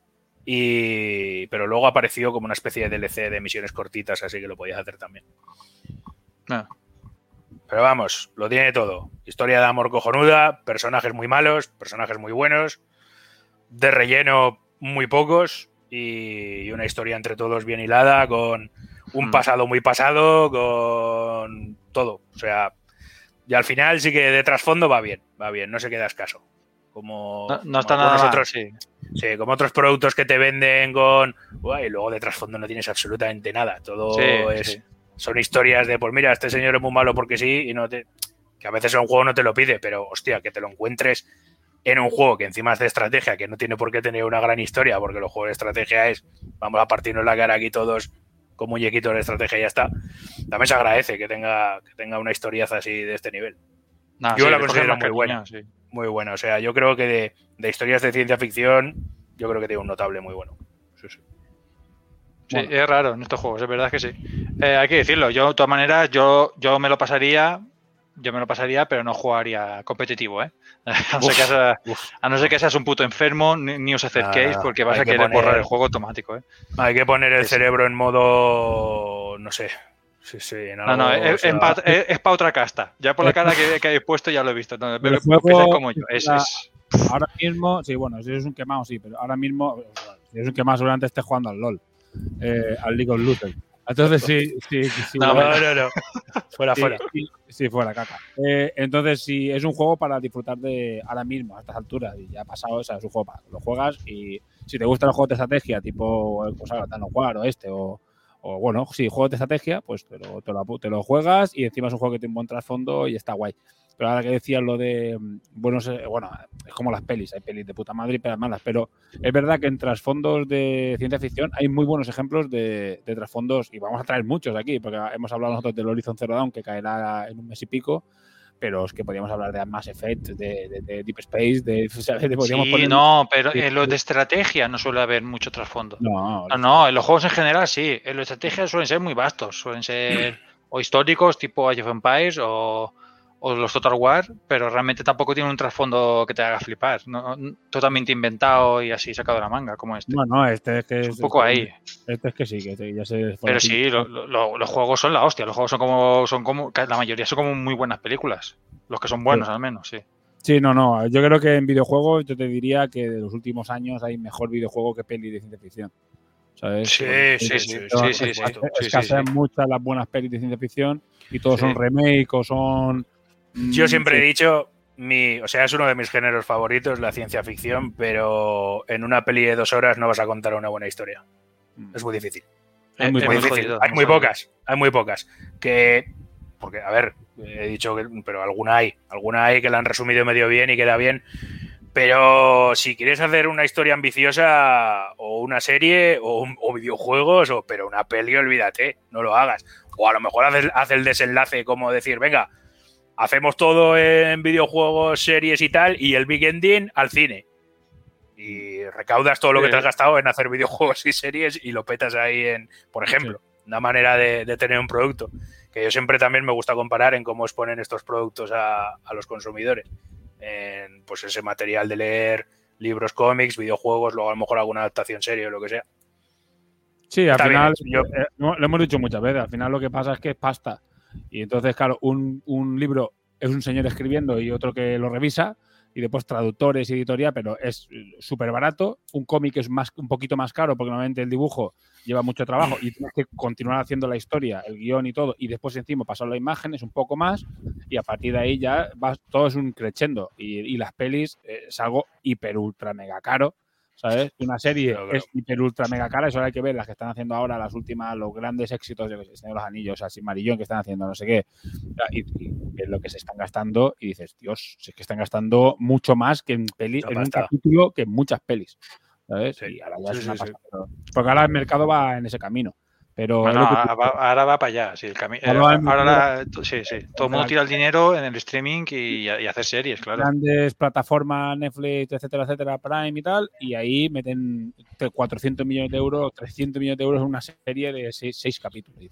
Y... Pero luego apareció como una especie de DLC de misiones cortitas, así que lo podías hacer también. Ah. Pero vamos, lo tiene todo. Historia de amor cojonuda, personajes muy malos, personajes muy buenos, de relleno muy pocos y una historia entre todos bien hilada, con un Mm. pasado muy pasado, con todo. O sea, y al final sí que de trasfondo va bien, va bien, no se queda escaso. Como, No, no como está nada mal, sí. sí, como otros productos que te venden con. Y luego de trasfondo no tienes absolutamente nada. Todo Sí, es. sí. Son historias de, pues mira, este señor es muy malo porque sí, y no te. Que a veces un juego no te lo pide, pero hostia, que te lo encuentres en un juego que encima es de estrategia, que no tiene por qué tener una gran historia, porque los juegos de estrategia es, vamos a partirnos la cara aquí todos con muñequitos de estrategia y ya está. También se agradece que tenga, que tenga una historiaza así de este nivel. Nah, Yo sí, la considero muy buena. sí. Muy buena. O sea, yo creo que de, de historias de ciencia ficción, yo creo que tiene un notable muy bueno. Sí, sí. Sí, es raro en estos juegos, es verdad que sí. Eh, hay que decirlo, yo de todas maneras, yo, yo me lo pasaría, yo me lo pasaría, pero no jugaría competitivo, ¿eh? A no, ser que seas, a no ser que seas un puto enfermo, ni, ni os acerquéis, Ah, porque vas a que querer poner- borrar el juego automático, ¿eh? Hay que poner el Sí, cerebro en modo. No sé. Sí, sí. en No, no, algo, es, o sea, para otra casta. Ya por la cara que, que habéis puesto ya lo he visto. No, El bebe- juego pensáis como yo. Es, la- es- Ahora mismo, sí, bueno, si es un quemado, sí, pero ahora mismo, si es un quemado, seguramente esté jugando al LOL, eh, al League of Legends. Entonces, sí, sí, sí. No, bueno, no, no. Fuera, sí, fuera. Sí, sí, fuera, caca. Eh, entonces, sí, es un juego para disfrutar de ahora mismo, a estas alturas, y ya ha pasado, o sea, es un juego para lo juegas y si te gustan los juegos de estrategia, tipo, pues ahora, Tano War o este, o, o bueno, sí, juegos de estrategia, pues te lo, te, lo, te lo juegas y encima es un juego que tiene un buen trasfondo y está guay. Pero ahora que decías lo de, mm, bueno, se- bueno, es como las pelis, hay pelis de puta madre y pelis malas, pero es verdad que en trasfondos de ciencia ficción hay muy buenos ejemplos de, de trasfondos, y vamos a traer muchos aquí, porque hemos hablado nosotros del Horizon Zero Dawn, que caerá en un mes y pico, pero es que podríamos hablar de Mass Effect, de, de- de Deep Space, de, ¿sabes? De- podríamos Sí, poner- no, pero en los sí. de estrategia no suele haber mucho trasfondo. No, No, no, en los juegos en general sí. En los de estrategia suelen ser muy vastos. Suelen ser o históricos, tipo Age of Empires, o, o los Total War, pero realmente tampoco tienen un trasfondo que te haga flipar. ¿no? Totalmente inventado y así sacado de la manga, como este. no, no, este es que Es un poco ahí. Este es que sí, que sí, ya se Pero sí, lo- lo- lo- los juegos son la hostia. Los juegos son como, son como, la mayoría son como muy buenas películas. Los que son buenos, Sí. al menos, sí. Sí, no, no. Yo creo que en videojuegos yo te diría que de los últimos años hay mejor videojuego que peli de ciencia ficción. ¿Sabes? Sí, sí, sí, es- sí, sí, sí. es- Sí, sí, escasean sí. muchas las buenas pelis de ciencia ficción y todos Sí. son remake o son. Mm, Yo siempre he dicho, mi, o sea, es uno de mis géneros favoritos, la ciencia ficción, pero en una peli de dos horas no vas a contar una buena historia. Mm. Es muy difícil. Es muy Es Muy muy difícil. jodido, hay muy pocas, hay muy pocas. Que, porque, a ver, he dicho que, pero alguna hay, alguna hay que la han resumido medio bien y queda bien. Pero si quieres hacer una historia ambiciosa o una serie o, un- o videojuegos, o, pero una peli, olvídate, no lo hagas. O a lo mejor haz el, haz el desenlace como decir, venga, hacemos todo en videojuegos, series y tal, y el big ending al cine. Y recaudas todo lo que te has gastado en hacer videojuegos y series y lo petas ahí en, por ejemplo, una manera de, de tener un producto. que yo siempre también me gusta comparar en cómo exponen estos productos a, a los consumidores. En, pues ese material de leer libros, cómics, videojuegos, luego a lo mejor alguna adaptación serie o lo que sea. Sí, al Está final. Yo- eh, lo hemos dicho muchas veces, al final lo que pasa es que es pasta. Y entonces, claro, un, un libro es un señor escribiendo y otro que lo revisa, y después traductores y editoría, pero es eh, súper barato. Un cómic es más, un poquito más caro porque normalmente el dibujo lleva mucho trabajo y tienes que continuar haciendo la historia, el guion y todo, y después encima pasar la imagen es un poco más, y a partir de ahí ya todo es un crescendo. Y, y las pelis eh, es algo hiper, ultra, mega caro. ¿Sabes? Una serie es hiper ultra mega cara, eso hay que ver las que están haciendo ahora, las últimas, los grandes éxitos, de los Anillos, así Marillón que están haciendo, no sé qué, y, y lo que se están gastando y dices, Dios, si es que están gastando mucho más que en peli, en un capítulo que en muchas pelis. ¿Sabes? Y ahora ya Sí, es una sí, Porque ahora el mercado va en ese camino. Pero Bueno, ahora, va, ahora va para allá. Sí, el cami- eh, Ahora ahora la- sí, sí. Todo el mundo tira el dinero en el streaming y, y hacer series, claro. grandes plataformas, Netflix, etcétera, etcétera, Prime y tal, y ahí meten 400 millones de euros, 300 millones de euros en una serie de seis, seis capítulos.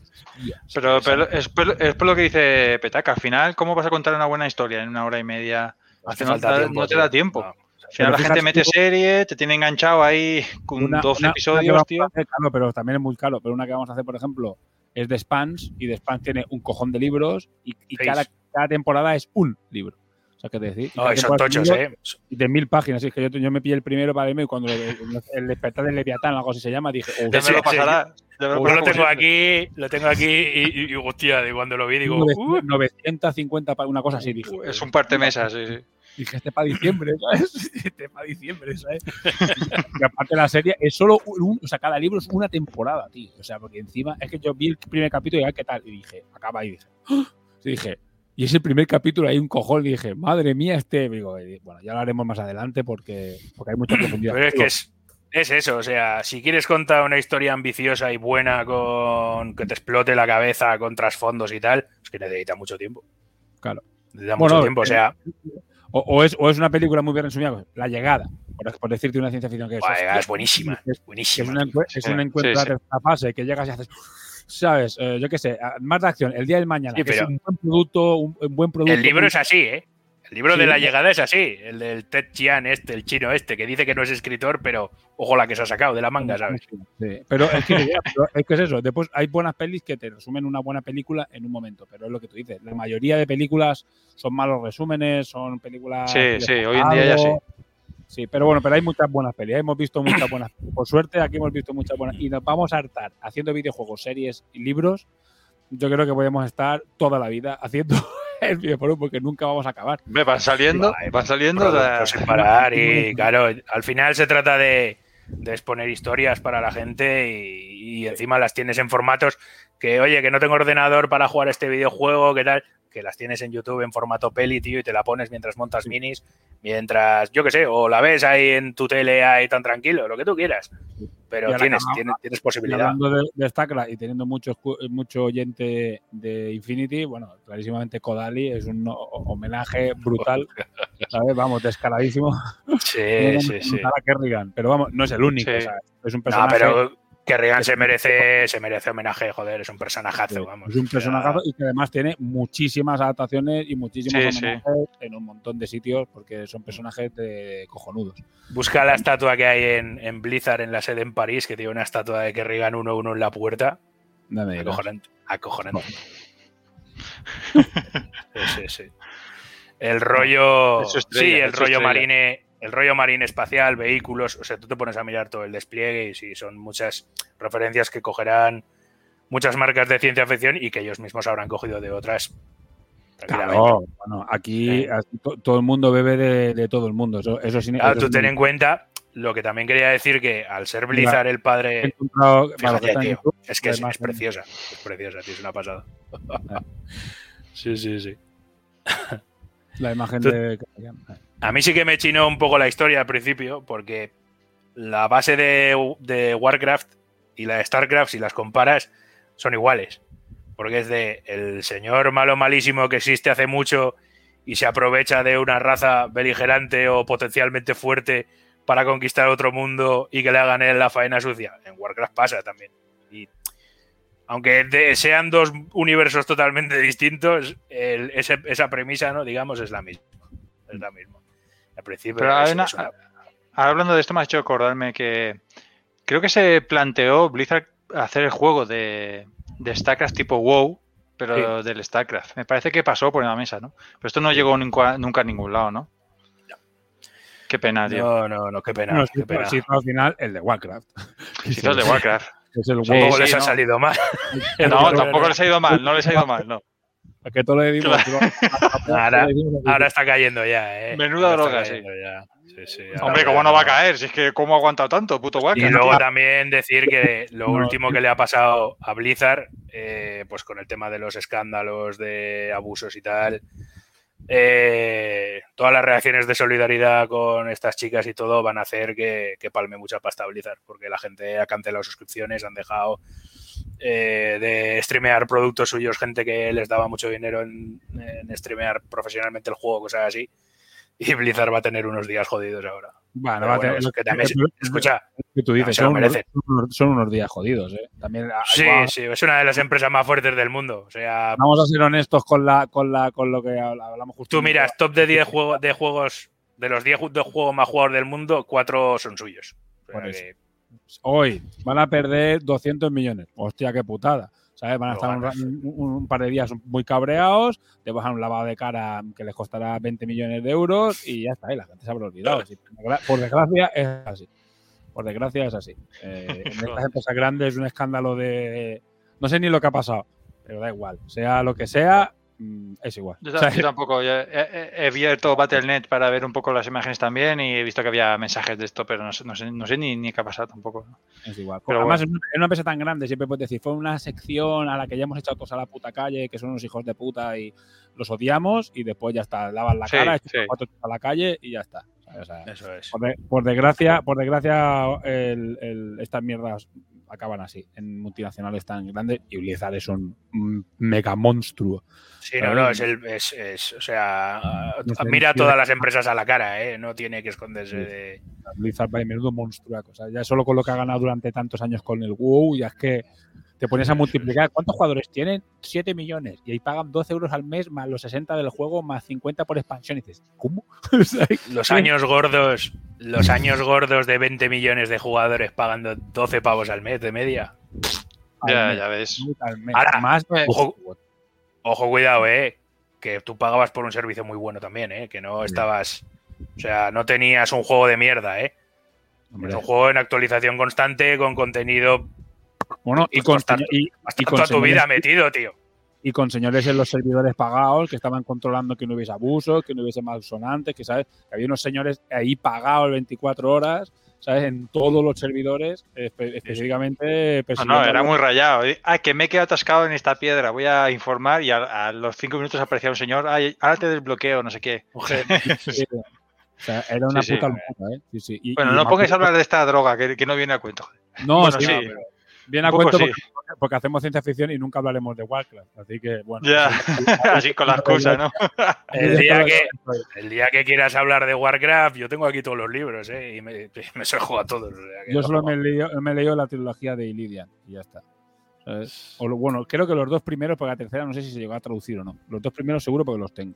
Pero, pero es, por, es por lo que dice Petaca. Al final, ¿cómo vas a contar una buena historia en una hora y media? No, falta da- tiempo, no te da tiempo. No. Al final la gente mete tú- serie, te tiene enganchado ahí con Una- 12 una- una que episodios, tío. hacer, claro, pero también es muy caro. Pero una que vamos a hacer, por ejemplo, es de Spans y de Spans tiene un cojón de libros y, cada, cada temporada es un libro. O sea, ¿qué te decir? No, son tochos, ¿eh? De mil páginas. Es que yo, yo me pillé el primero para verme y cuando el, el- el despertar del Leviatán, algo así se llama, dije, "Oh, Ya me Sí, lo sí, pasará. lo Yo lo tengo aquí, lo tengo aquí y, y- y, hostia, de cuando lo vi digo, nove- "Uh". 950, pa- una cosa así. Dije, Es un parte mesa, sí, sí. Dije, este para diciembre, ¿sabes? Este para diciembre, ¿sabes? y aparte la serie es solo un, o sea, cada libro es una temporada, tío. O sea, porque encima es que yo vi el primer capítulo y dije, ¿qué tal? Y dije, acaba ahí, dije, ¡ah! Sí, dije, y es el primer capítulo, hay un cojón, y dije, madre mía, este, digo, y bueno, ya lo haremos más adelante porque, porque hay mucha profundidad. Pero es que es, es eso, o sea, si quieres contar una historia ambiciosa y buena con que te explote la cabeza con trasfondos y tal, es que necesita mucho tiempo. Claro. Necesita Bueno, mucho tiempo, o sea, O, o es, o es una película muy bien resumida, La Llegada, por, por decirte una ciencia ficción que es. Es buenísima, es- buenísima. Es, una encue- es Sí, un encuentro sí, de la sí. tercera fase que llegas y haces. ¿Sabes? Eh, yo qué sé, más de acción, el día del mañana. Sí, que es pero- un buen producto, un, un buen producto. El libro es así, ¿eh? El libro Sí. de la llegada es así, el del Ted Chiang este, el chino este, que dice que no es escritor, pero ojo la que se ha sacado de la manga, ¿sabes? Sí, pero es que, pero es que es eso. Después hay buenas pelis que te resumen una buena película en un momento, pero es lo que tú dices. La mayoría de películas son malos resúmenes, son películas. Sí, sí, hoy en día ya sí. Sí, pero bueno, pero hay muchas buenas pelis. Hemos visto muchas buenas. Por suerte, aquí hemos visto muchas buenas. Y nos vamos a hartar haciendo videojuegos, series y libros. Yo creo que podemos estar toda la vida haciendo el videojuego porque nunca vamos a acabar. Hombre, van saliendo, van saliendo. sin parar y claro, al final se trata de, de exponer historias para la gente y, y encima las tienes en formatos que, oye, que no tengo ordenador para jugar este videojuego, ¿qué tal? Que las tienes en YouTube en formato peli, tío, y te la pones mientras montas minis, mientras, yo qué sé, o la ves ahí en tu tele ahí tan tranquilo, lo que tú quieras. Pero tienes, tienes, tienes posibilidad. hablando de, de y teniendo mucho, mucho oyente de Infinity, bueno, clarísimamente Kodali es un ho- homenaje brutal, ¿sabes? Vamos, descaradísimo. Sí, sí, sí. A Kerrigan, pero vamos, no es el único, Sí. o sea, es un No, personaje. Pero Kerrigan se merece, se merece homenaje, joder, es un personajazo, vamos. Es un o sea, personajazo y que además tiene muchísimas adaptaciones y muchísimos Sí, sí. homenajes en un montón de sitios porque son personajes de cojonudos. Busca la estatua que hay en, en Blizzard en la sede en París, que tiene una estatua de Kerrigan 1-1 en la puerta. No me digas. Acojonante. Acojonante. Sí, sí, sí. El rollo. Es su estrella, sí, el rollo estrella. marine. El rollo marine espacial, vehículos. O sea, tú te pones a mirar todo el despliegue y sí, son muchas referencias que cogerán muchas marcas de ciencia ficción y que ellos mismos habrán cogido de otras. Claro, bueno, aquí aquí to- todo el mundo bebe de, de todo el mundo. Eso, eso sí- Claro, eso tú ten en cuenta lo que también quería decir que al ser Blizzard el padre. Fíjate, tío, es que es, es preciosa. Es preciosa, tío, es una pasada. sí, sí, sí. La imagen Tú- de. A mí sí que me chinó un poco la historia al principio, porque la base de, Warcraft y la de Starcraft, si las comparas, son iguales. Porque es de el señor malo malísimo que existe hace mucho y se aprovecha de una raza beligerante o potencialmente fuerte para conquistar otro mundo y que le hagan él la faena sucia. En Warcraft pasa también. Y aunque sean dos universos totalmente distintos, esa premisa, ¿no? Digamos, es la misma. Es la misma. Al principio Pero es- una- es una- Ahora hablando de esto me ha hecho acordarme que creo que se planteó Blizzard hacer el juego de, de StarCraft tipo WoW, pero del StarCraft. Me parece que pasó por la mesa, ¿no? Pero esto no llegó nunca, nunca a ningún lado, ¿no? Qué pena, tío. No, no, no, qué pena. No, qué sí, pena. sí, al final el de Warcraft. Sí, esto es de Warcraft. Es el Sí, WoW. Tampoco les sí, ha salido mal. No, tampoco les ha ido mal, no les ha ido mal, no. Es que todo le dimos. Ahora, ahora está cayendo ya, ¿eh? Menuda Ahora droga, sí. cayendo ya. Sí, sí, ahora Hombre, ya ¿cómo no va a caer? Si es que ¿cómo ha aguantado tanto, puto Y Warcraft? luego también decir que lo No, último que le ha pasado a Blizzard, eh, pues con el tema de los escándalos de abusos y tal, eh, todas las reacciones de solidaridad con estas chicas y todo van a hacer que, que palme mucha pasta a Blizzard, porque la gente ha cancelado suscripciones, han dejado eh, de streamear productos suyos, gente que les daba mucho dinero en, en streamear profesionalmente el juego, cosas así. Y Blizzard va a tener unos días jodidos ahora. Bueno, va a bueno, tener- es que también, escucha, que tú dices, son, unos, son días jodidos, ¿eh? También, ah, Sí, sí, es una de las empresas más fuertes del mundo. O sea, Vamos a ser honestos con, la, con, la, con lo que habla- hablamos justo. tú miras top de 10 juegos de juegos de los 10 ju- de juegos más jugados del mundo, 4 son suyos. O sea que- Hoy van a perder 200 millones. Hostia, qué putada. ¿Sabes? Van a estar un, ganas. un- un par de días muy cabreados, te bajan un lavado de cara que les costará 20 millones de euros y ya está, y la gente se habrá olvidado. Por desgra- Por desgracia es así. Por desgracia es así. Eh, en estas empresas grandes es un escándalo de... No sé ni lo que ha pasado, pero da igual. Sea lo que sea, es igual. Yo, O sea, yo tampoco. yo he, he- he abierto Battle.net para ver un poco las imágenes también y he visto que había mensajes de esto, pero no sé, no sé, no sé ni, ni qué ha pasado tampoco. ¿no? Es igual. Pero Además, bueno. en una- empresa tan grande siempre puedes decir, fue una sección a la que ya hemos echado todos a la puta calle, que son unos hijos de puta y los odiamos y después ya está, lavan la Sí, cara, echan sí. cuatro a la calle y ya está. O sea, Eso es. por, de- por desgracia, por desgracia el- el- estas mierdas acaban así, en multinacionales tan grandes y Blizzard es un mega monstruo. Sí, no, no, es el. Es, es- o sea, mira a todas las empresas a la cara, ¿eh? No tiene que esconderse de. Blizzard va de menudo monstruaco. O sea, ya solo con lo que ha ganado durante tantos años con el WoW, ya es que te pones a multiplicar. ¿Cuántos jugadores tienen? 7 millones. Y ahí pagan 12 euros al mes más los 60 del juego más 50 por expansión. Y dices, ¿cómo? Los años gordos, los años gordos de 20 millones de jugadores pagando 12 pavos al mes de media. al Ya, mes, ya ves. al mes. Ahora, más ojo, ojo, cuidado, eh. Que tú pagabas por un servicio muy bueno también, eh. Que no estabas. O sea, no tenías un juego de mierda, eh. Hombre. Es un juego en actualización constante con contenido Bueno, y con, bastante- y, y hasta con toda tu vida metido, tío. y con señores en los servidores pagados que estaban controlando que no hubiese abusos, que no hubiese malsonantes, que sabes, que había unos señores ahí pagados 24 horas, ¿sabes? En todos los servidores, espe- específicamente No, no, era muy rayado. Ah, que me he quedado atascado en esta piedra. Voy a informar y a, a los cinco minutos aparecía un señor. Ay, ahora te desbloqueo, no sé qué. O sea, era una Sí, sí. puta locura, ¿eh? Sí, sí. Y- Bueno, y no pongáis a hablar de esta droga que, que no viene a cuento. No, Bueno, sí, pero viene a cuento sí. porque, porque hacemos ciencia ficción y nunca hablaremos de Warcraft. Así que, bueno. Ya, así con la excusa, ¿no? El día, que, el día que quieras hablar de Warcraft, yo tengo aquí todos los libros, ¿eh? Y me, me a todos. o sea que Yo solo me he, leído, me he leído la trilogía de Illidian y ya está. ¿Sabes? O lo- bueno, creo que los dos primeros, porque la tercera no sé si se llegó a traducir o no. Los dos primeros seguro porque los tengo.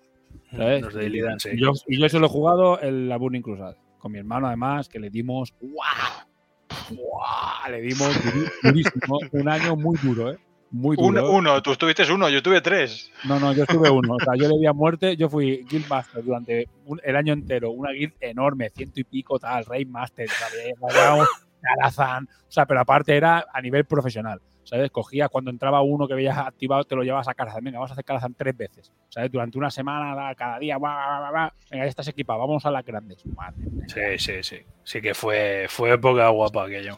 ¿sabes? Los de Illidan, sí. Y yo, y yo solo he jugado en la Burning Crusade. Con mi hermano, además, que le dimos. ¡Guau! Le dimos durísimo. Un año muy duro, ¿eh? Muy duro. Uno, uno, tú tuviste uno, yo tuve tres. No, no, yo estuve uno. O sea, yo le di a muerte. Yo fui Guild Master durante un- el año entero. Una guild enorme, ciento y pico, tal, Rey Master, ¿sabes? Calazán. O sea, pero aparte era a nivel profesional. ¿Sabes? Cogía cuando entraba uno que veías activado, te lo llevabas a Calazán. Venga, vamos a hacer Calazán tres veces. ¿Sabes? Durante una semana, da- cada día, va, va, va, va. Venga, ya estás equipado, vamos a las grandes. Madre mía. Sí, sí, sí. Sí que fue, fue época guapa aquello.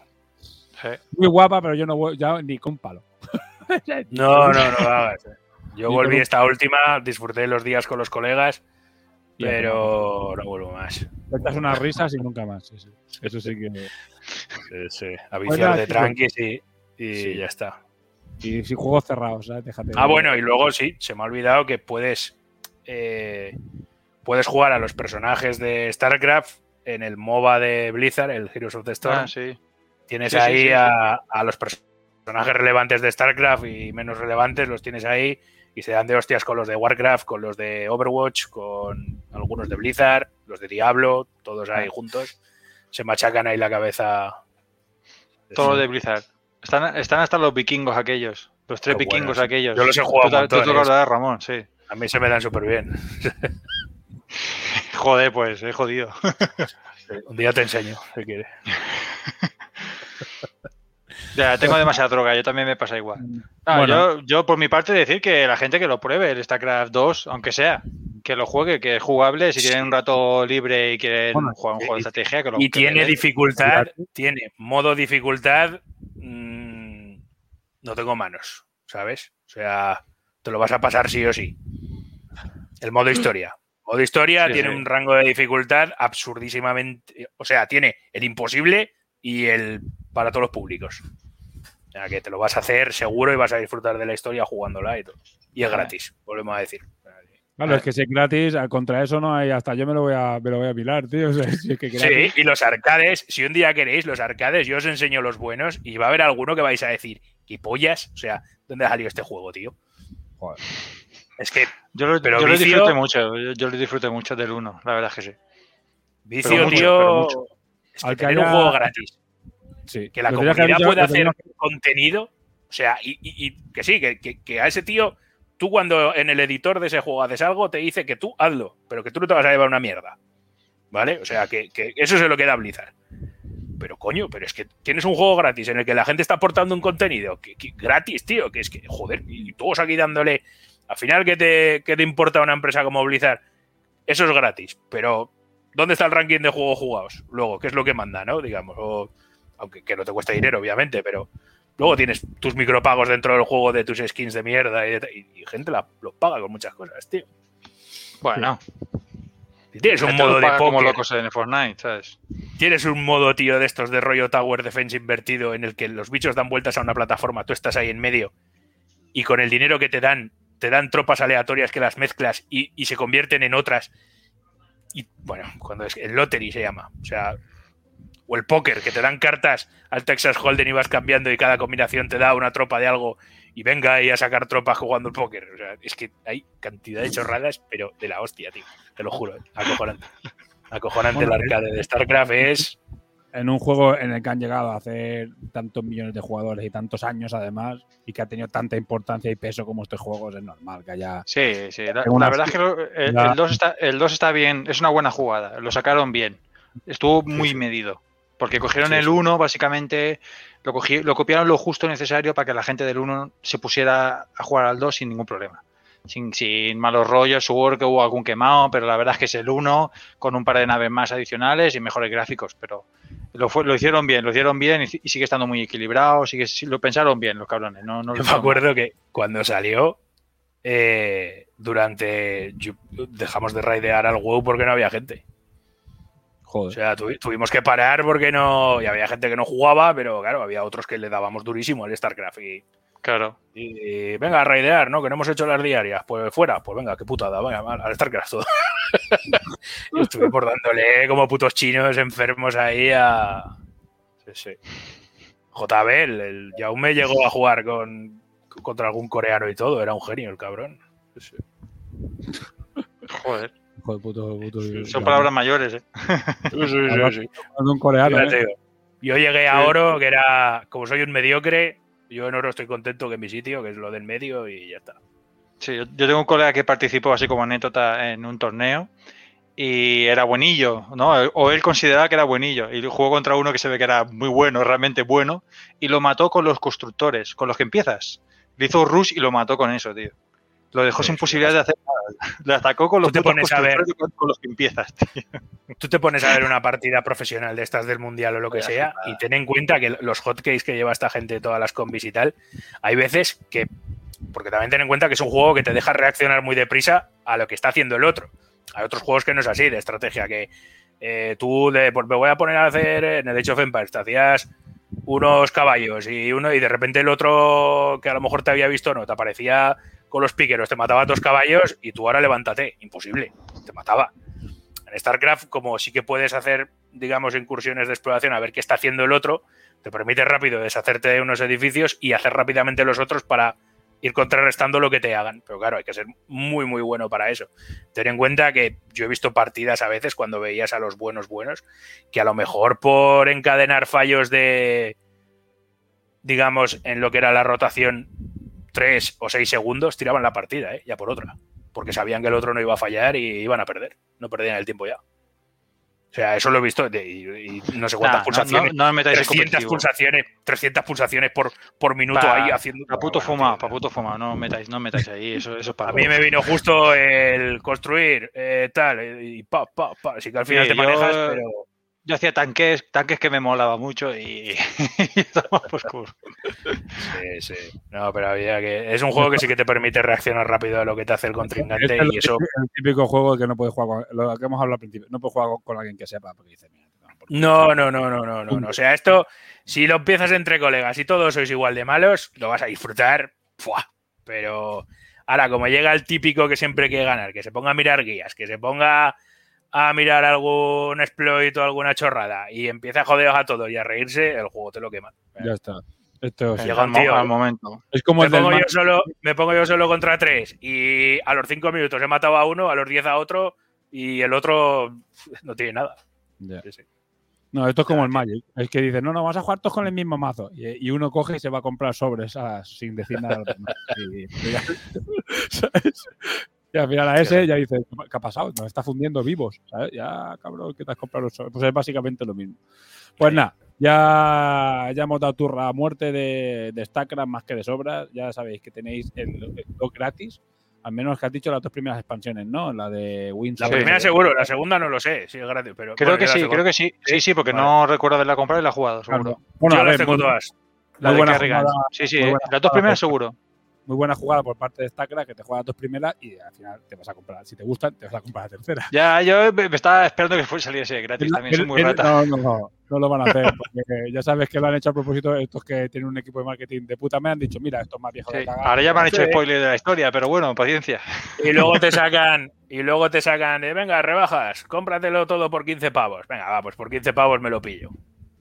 Muy guapa, pero yo no voy ya ni con un palo. No, no, no hagas. eh. Yo Ni volví esta última, disfruté los días con los colegas, pero no vuelvo más. Echas unas risas y nunca más. sí, sí. Eso sí que. Sí, sí. De sí, tranquis y, y Sí. ya está. Y si juegos cerrados, ¿sabes? Déjate. Ah, bueno, y luego sí, se me ha olvidado que puedes, eh, puedes jugar a los personajes de StarCraft en el MOBA de Blizzard, el Heroes of the Storm. Ah, sí. Tienes Sí, ahí sí, sí. A, a los personajes personajes relevantes de StarCraft y menos relevantes los tienes ahí y se dan de hostias con los de Warcraft, con los de Overwatch, con algunos de Blizzard, los de Diablo, todos ahí juntos. Se machacan ahí la cabeza. Todo de Blizzard. Están, están hasta los vikingos aquellos. Los tres Qué vikingos aquellos. Yo los he jugado Tú, te- tú te montones. acordarás, Ramón, sí. A mí se me dan súper bien. Joder, pues, he jodido. Un día te enseño, si quieres. Ya, tengo demasiada droga, yo también me pasa igual. Ah, Bueno. yo, yo, por mi parte, decir que la gente que lo pruebe, el StarCraft 2, aunque sea, que lo juegue, que es jugable, si tienen un rato libre y quieren Bueno, jugar un juego de estrategia, que lo Y que tiene dificultad, tiene modo dificultad. mm, no tengo manos, ¿sabes? O sea, te lo vas a pasar sí o sí. El modo historia. Modo historia Sí, tiene sí. un rango de dificultad absurdísimamente. O sea, tiene el imposible y el para todos los públicos. O sea, que te lo vas a hacer seguro y vas a disfrutar de la historia jugándola y todo. Y es gratis, volvemos a decir. Claro, es que si es gratis, a- contra eso no hay. Hasta yo me lo voy a, me lo voy a pilar, tío. O sea, si es que Sí, y los arcades, si un día queréis, los arcades, yo os enseño los buenos y va a haber alguno que vais a decir, ¿qué pollas? O sea, ¿dónde ha salido este juego, tío? Joder. Es que Yo lo, Pero yo lo vicio- disfruté mucho, yo, yo lo disfruté mucho del 1, la verdad es que sí. vicio, Pero mucho, tío, pero mucho. es que Al que tener un juego gratis, Sí. que la Lo tendría que comunidad lo hacer contenido, o sea, y, y- y que sí, que, que- que a ese tío, tú cuando en el editor de ese juego haces algo, te dice que tú hazlo, pero que tú no te vas a llevar una mierda. ¿Vale? O sea, que, eso se lo queda Blizzard. Pero coño, pero es que tienes un juego gratis en el que la gente está aportando un contenido que, que- gratis, tío, que es que, joder, y todos aquí dándole. Al final, ¿qué te, qué te importa una empresa como Blizzard? Eso es gratis, pero ¿dónde está el ranking de juegos jugados? Luego, ¿qué es lo que manda, no? Digamos, o, aunque que no te cueste dinero, obviamente, pero luego tienes tus micropagos dentro del juego de tus skins de mierda y, de- y- y gente la- los paga con muchas cosas, tío. Bueno, Si tienes un modo de como locos en Fortnite, ¿sabes? tienes un modo, tío, de estos de rollo Tower Defense invertido en el que los bichos dan vueltas a una plataforma, tú estás ahí en medio y con el dinero que te dan, te dan tropas aleatorias que las mezclas y, y se convierten en otras. Y bueno, cuando es el lottery se llama, o sea, o el póker, que te dan cartas al Texas Hold'em y vas cambiando y cada combinación te da una tropa de algo y venga ahí a sacar tropas jugando el póker. O sea, es que hay cantidad de chorradas, pero de la hostia, tío. Te lo juro, ¿eh? acojonante. Acojonante Bueno, el arcade de StarCraft es En un juego en el que han llegado a hacer tantos millones de jugadores y tantos años, además, y que ha tenido tanta importancia y peso como este juego, es normal que haya. Sí, sí. La, verdad es que lo- el, la- el 2 está, el 2 está bien, es una buena jugada, lo sacaron bien. Estuvo muy medido. Porque cogieron Sí, el sí. 1, básicamente, lo, cogí- lo copiaron lo justo necesario para que la gente del 1 se pusiera a jugar al 2 sin ningún problema. Sin, sin malos rollos, seguro que hubo algún quemado, pero la verdad es que es el 1 con un par de naves más adicionales y mejores gráficos. Pero lo, fue- lo hicieron bien, lo hicieron bien y, y sigue estando muy equilibrado, sigue, lo pensaron bien los cabrones. No, no lo Yo me mal. acuerdo que cuando salió, eh, durante. yo- dejamos de raidear al WoW porque no había gente. O sea, tuvi- tuvimos que parar porque no. Y había gente que no jugaba, pero claro, había otros que le dábamos durísimo al StarCraft. Y, Claro. y, venga, a raidear, ¿no? Que no hemos hecho las diarias. Pues fuera, pues venga, qué putada, venga, al al StarCraft todo. y estuvimos dándole como putos chinos enfermos ahí a. Sí, sí. JB, el, el Jaume llegó a jugar con, contra algún coreano y todo, era un genio el cabrón. Sí, sí. Joder. Joder, puto, puto- Son palabras mayores, ¿eh? Sí, sí, sí, Además, sí. de un coreano. Fíjate, ¿eh? Yo llegué a oro, que era, como soy un mediocre, yo en oro estoy contento que en mi sitio, que es lo del medio, y ya está. Sí, yo, yo tengo un colega que participó así como anécdota en un torneo y era buenillo, ¿no? O él consideraba que era buenillo y jugó contra uno que se ve que era muy bueno, realmente bueno, y lo mató con los constructores, con los que empiezas. Le hizo rush y lo mató con eso, tío. Lo dejó sin posibilidad de hacer nada. Le atacó con los te pones a ver- con, los que empiezas, tío. Tú te pones a ver una partida profesional de estas del mundial o lo que Vaya sea, y ten en cuenta que los hotkeys que lleva esta gente, todas las combis y tal, hay veces que. Porque también ten en cuenta que es un juego que te deja reaccionar muy deprisa a lo que está haciendo el otro. Hay otros juegos que no es así, de estrategia, que eh, tú de, pues me voy a poner a hacer en el Age of Empires, te hacías unos caballos y uno y de repente el otro que a lo mejor te había visto no, te aparecía con los píqueros, te mataba dos caballos y tú ahora levántate, imposible, te mataba. En StarCraft como sí que puedes hacer digamos, incursiones de exploración a ver qué está haciendo el otro, te permite rápido deshacerte de unos edificios y hacer rápidamente los otros para ir contrarrestando lo que te hagan. Pero claro, hay que ser muy, muy bueno para eso. Ten en cuenta que yo he visto partidas a veces cuando veías a los buenos buenos, que a lo mejor por encadenar fallos de, digamos, en lo que era la rotación 3 o 6 segundos, tiraban la partida, ¿eh? ya por otra. Porque sabían que el otro no iba a fallar y iban a perder. No perdían el tiempo ya. O sea, eso lo he visto de- y, y no sé cuántas Nah, no- pulsaciones. no- no me metáis en 300 competitivo. pulsaciones, 300 pulsaciones por, por minuto Pa- ahí haciendo. Pa' puto fumado, pa' puto fumado. No metáis, no metáis ahí. Eso, eso es para A mí me vino justo el construir, eh, tal, eh, y pa, pa, pa. Así que al final Sí, te yo- manejas, pero. Yo hacía tanques, tanques que me molaba mucho y, por culo. Sí, sí. No, pero había que. Es un juego que sí que te permite reaccionar rápido a lo que te hace el contrincante Este es y eso. el típico juego que no puedes jugar con, lo que hemos hablado al principio, no puedes jugar con, con alguien que sepa, porque dice, mira, No, no, no, no, no, no, no. O sea, esto, si lo empiezas entre colegas y todos sois igual de malos, lo vas a disfrutar. ¡fua! Pero ahora, como llega el típico que siempre quiere ganar, que se ponga a mirar guías, que se ponga a mirar algún exploit o alguna chorrada y empieza a joderos a todos y a reírse, el juego te lo quema. ya está. Esto sí. Llega un tío. al momento. Es como me, el del pongo yo solo, me pongo yo solo contra tres y a los cinco minutos he matado a uno, a los diez a otro y el otro no tiene nada. Ya. Sí, sí. No, esto es como el Magic. Es que dice, no, no, vas a jugar todos con el mismo mazo. Y, y uno coge y se va a comprar sobres ah, sin decir nada. a. Y- y ¿sabes? Y al final a ese ya dice, ¿qué ha pasado? Nos está fundiendo vivos. ¿sabes? Ya, cabrón, que te has comprado los sobres. Pues es básicamente lo mismo. Pues nada, ya, ya hemos dado turra a muerte de, de StarCraft más que de sobras. Ya sabéis que tenéis el, el doc gratis. Al menos que has dicho las dos primeras expansiones, ¿no? La de Wins. La primera seguro, la segunda no lo sé, si es gratis, pero. Creo bueno, que sí, creo que sí. Sí, sí, porque Vale. no recuerdo haberla comprado y la he jugado, seguro. Bueno, Yo a las ver, tengo muy- todas. La muy de buena jugada, Sí, sí, las dos primeras seguro. Muy buena jugada por parte de StarCraft, que te juega las dos primeras y al final te vas a comprar. Si te gustan, te vas a comprar la tercera. Ya, yo me estaba esperando que fuese saliese gratis también, soy muy El- rata. No, no, no, no lo van a hacer. Porque ya sabes que lo han hecho a propósito estos que tienen un equipo de marketing de puta. Me han dicho, mira, esto es más viejo Sí. de cagar. Ahora ya me han hecho Sí. spoiler de la historia, pero bueno, paciencia. Y luego te sacan, y luego te sacan de, venga, rebajas, cómpratelo todo por 15 pavos. Venga, va, pues por 15 pavos me lo pillo.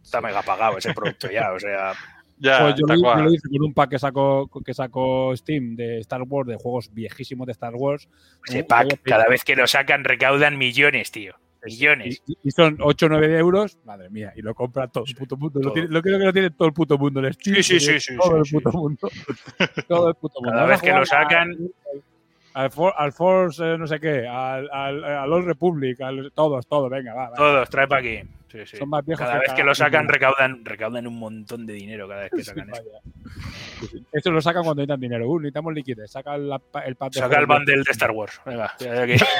Está mega pagado ese producto ya, o sea. Ya, Pues yo, lo, yo lo hice con un pack que sacó, que sacó Steam de Star Wars, de juegos viejísimos de Star Wars. Ese Uh, pack, cada vez que lo sacan, recaudan millones, tío. Millones. Y, y son 8 o 9 euros, madre mía, y lo compra todo el puto mundo. Lo, todo. tiene- lo creo que lo tiene todo el puto mundo. El Steam, Sí, sí, sí, sí, Todo sí, el sí, puto sí. mundo. Todo el puto mundo. Cada vez que lo sacan- Al, For- al Force, eh, no sé qué, al, al, al Old Republic, al- todos, todos, venga, va. va. Todos, trae para aquí. Sí, sí. Son más viejos Cada que vez que lo sacan, recaudan, recaudan un montón de dinero cada vez que sacan eso. Esto lo sacan cuando necesitan dinero. Uh, necesitamos liquidez. Saca el, el pack de Saca el bundle de Star Wars. Venga, ya de aquí.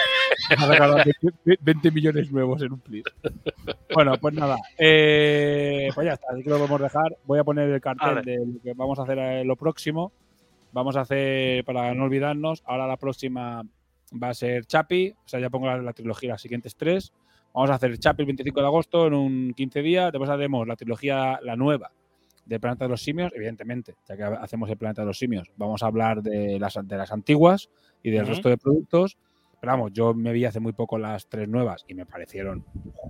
Ha sacado 20 20 millones nuevos en un plis. Bueno, pues nada. eh, pues ya está, así que lo podemos dejar. Voy a poner el cartel de lo que vamos a hacer eh, lo próximo. Vamos a hacer, para no olvidarnos, ahora la próxima va a ser Chapi. O sea, ya pongo la, la trilogía, las siguientes tres. Vamos a hacer Chapi el 25 de agosto en un 15 días. Después haremos la trilogía, la nueva, de Planeta de los Simios, evidentemente, ya que hacemos el Planeta de los Simios. Vamos a hablar de las, de las antiguas y del Ujú. resto de productos. Pero vamos, yo me vi hace muy poco las tres nuevas y me parecieron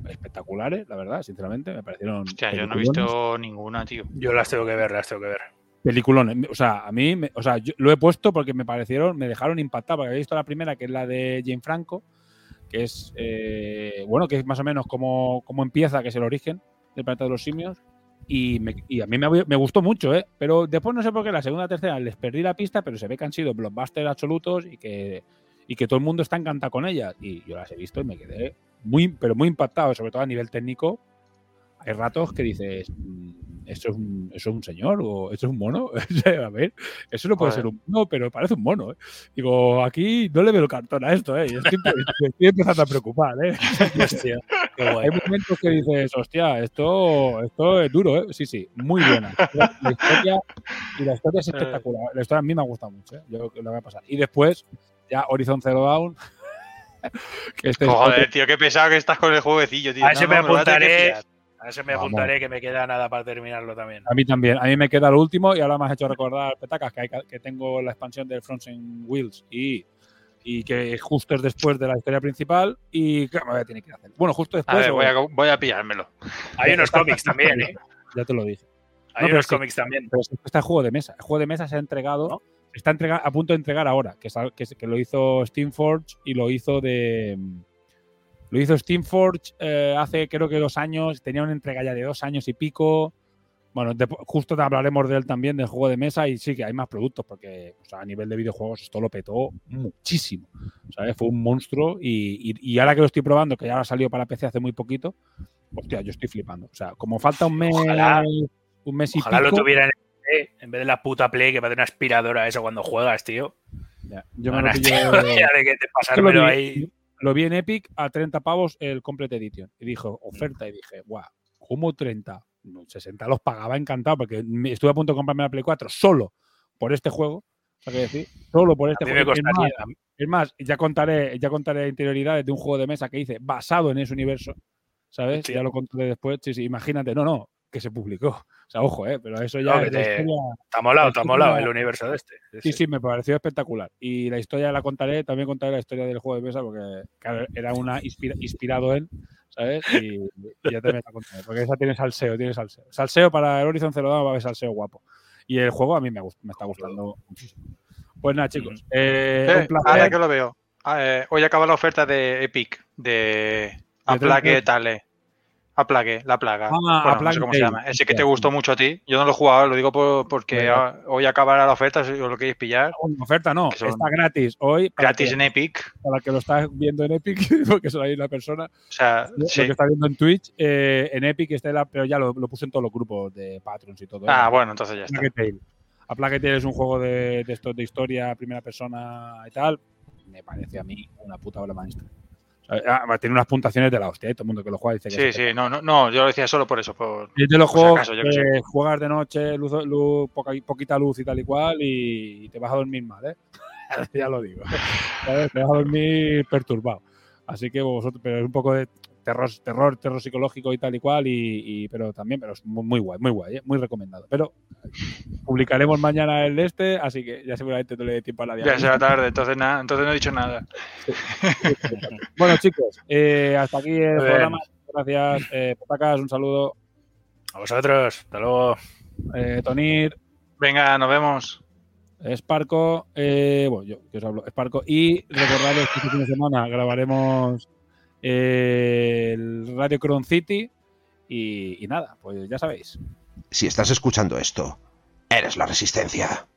espectaculares, la verdad, sinceramente. Me parecieron. Hostia, yo no he visto ninguna, tío. Yo las tengo que ver, las tengo que ver. Peliculones. O sea, a mí, me- o sea, yo lo he puesto porque me parecieron, me dejaron impactado. Porque he visto la primera, que es la de Jane Franco, que es, eh, bueno, que más o menos como, como empieza, que es el origen del planeta de los simios. Y, y a mí me, gustó mucho, ¿eh? Pero después no sé por qué, la segunda, tercera, les perdí la pista, pero se ve que han sido blockbusters absolutos y que, y que todo el mundo está encantado con ellas. Y yo las he visto y me quedé muy, pero muy impactado, sobre todo a nivel técnico. Hay ratos que dices, ¿eso es un, eso es un señor o eso es un mono? A ver, eso no puede Joder. ser un mono, pero parece un mono. ¿eh? Digo, aquí no le veo el cartón a esto, ¿eh? Estoy, estoy empezando a preocupar, ¿eh? Hostia, qué guay. Hay momentos que dices, hostia, esto, esto es duro, ¿eh? Sí, sí, muy buena. La, la historia, y la historia es espectacular. La historia a mí me ha gustado mucho, ¿eh? Yo lo voy a pasar. Y después, ya Horizon Zero Dawn. que este es Joder, otro- tío, qué pesado que estás con el jueguecillo, tío. A ese no, me apuntaré. A ese me Vamos. apuntaré que me queda nada para terminarlo también. A mí también. A mí me queda lo último y ahora me has hecho recordar, Petacas, que, hay, que tengo la expansión del Frozen Wheels y y que justo es después de la historia principal y claro, me voy a tener que hacer. Bueno, justo A después. ver, voy a, voy a pillármelo. Hay unos cómics también, ¿eh? Ya te lo dije. Hay No, unos sí. cómics también. Pero es que está el juego de mesa. El juego de mesa se ha entregado, se está entrega- a punto de entregar ahora, que, es que, que lo hizo Steamforge y lo hizo de. Lo hizo Steamforge eh, hace creo que dos años, tenía una entrega ya de dos años y pico. Bueno, de- justo hablaremos de él también, del juego de mesa, y sí que hay más productos, porque o sea, a nivel de videojuegos esto lo petó muchísimo. ¿sabes? Fue un monstruo y, y- y ahora que lo estoy probando, que ya ha salido para PC hace muy poquito, hostia, yo estoy flipando. O sea, como falta un mes, Ojalá- un mes y Ojalá lo pico, tuviera en el en vez de la puta Play que parece una aspiradora eso cuando juegas, tío. yo me lo de que te Es que lo pasármelo ahí. Lo vi en Epic a 30 pavos el Complete Edition. Y dijo, oferta. Y dije, guau, ¿cómo 30? No, 60 los pagaba encantado porque estuve a punto de comprarme la Play 4 solo por este juego. ¿Sabes qué decir? Solo por este juego. Es más, es más, ya contaré, ya contaré interioridades de un juego de mesa que hice basado en ese universo. ¿Sabes? Ya lo contaré después. Sí, sí, imagínate. No, no, que se publicó. O sea, ojo, ¿eh? Pero eso ya No, que es la te- historia- Está molado, la está molado el universo de este. Sí, sí, me pareció espectacular. Y la historia la contaré, también contaré la historia del juego de mesa, porque claro, era una inspira- inspirado en, ¿sabes? Y, y ya también la contaré, porque esa tiene salseo, tiene salseo. Salseo para el Horizon Zero Dawn va a haber salseo guapo. Y el juego a mí me, gust- me está gustando muchísimo. Pues nada, chicos. eh, Eh, un placer. ahora que lo veo. Ah, eh, hoy acaba la oferta de Epic, de tres- Tale. Aplague, la plaga. Ah, bueno, no sé cómo se llama. Ese que te gustó mucho a ti. Yo no lo he jugado, lo digo por- porque ah, hoy acabará la oferta si os lo queréis pillar. Una oferta no, son está gratis hoy. Gratis que- en Epic. Para que lo estás viendo en Epic, porque solo hay una persona. O sea, Lo sí. que está viendo en Twitch, eh, en Epic está la, pero ya lo, lo puse en todos los grupos de Patrons y todo. Ah, ¿eh? bueno, entonces ya está. A Plague Tale es un juego de, de historia, primera persona y tal. Me parece a mí una puta obra maestra. O sea, ah, tiene unas puntuaciones de la hostia, ¿eh? todo el mundo que lo juega dice que Sí, es sí, no, no, no, yo lo decía solo por eso. Por, de los por si juegos acaso, yo que sé. que juegas de noche, luz, luz, poca, poquita luz y tal y cual, y, te vas a dormir mal, ¿eh? ya lo digo. ¿Sabes? Te vas a dormir perturbado. Así que vosotros, pero es un poco de terror, terror, terror psicológico y tal y cual, y, y- pero también, pero es muy, muy guay, muy guay, ¿eh? muy recomendado. Pero publicaremos mañana el de este, así que ya seguramente no le dé tiempo a nadie. Ya será tarde, entonces nada, entonces no he dicho nada. Bueno, chicos, eh, hasta aquí el Muy bien. programa. Gracias, eh, Potacas, un saludo. A vosotros, hasta luego. Eh, Tonir. Venga, nos vemos. Sparco, eh, bueno, yo que os hablo, Sparco, y recordaros que este fin de semana grabaremos el Radio Cron City y nada, pues ya sabéis. Si estás escuchando esto, eres la resistencia.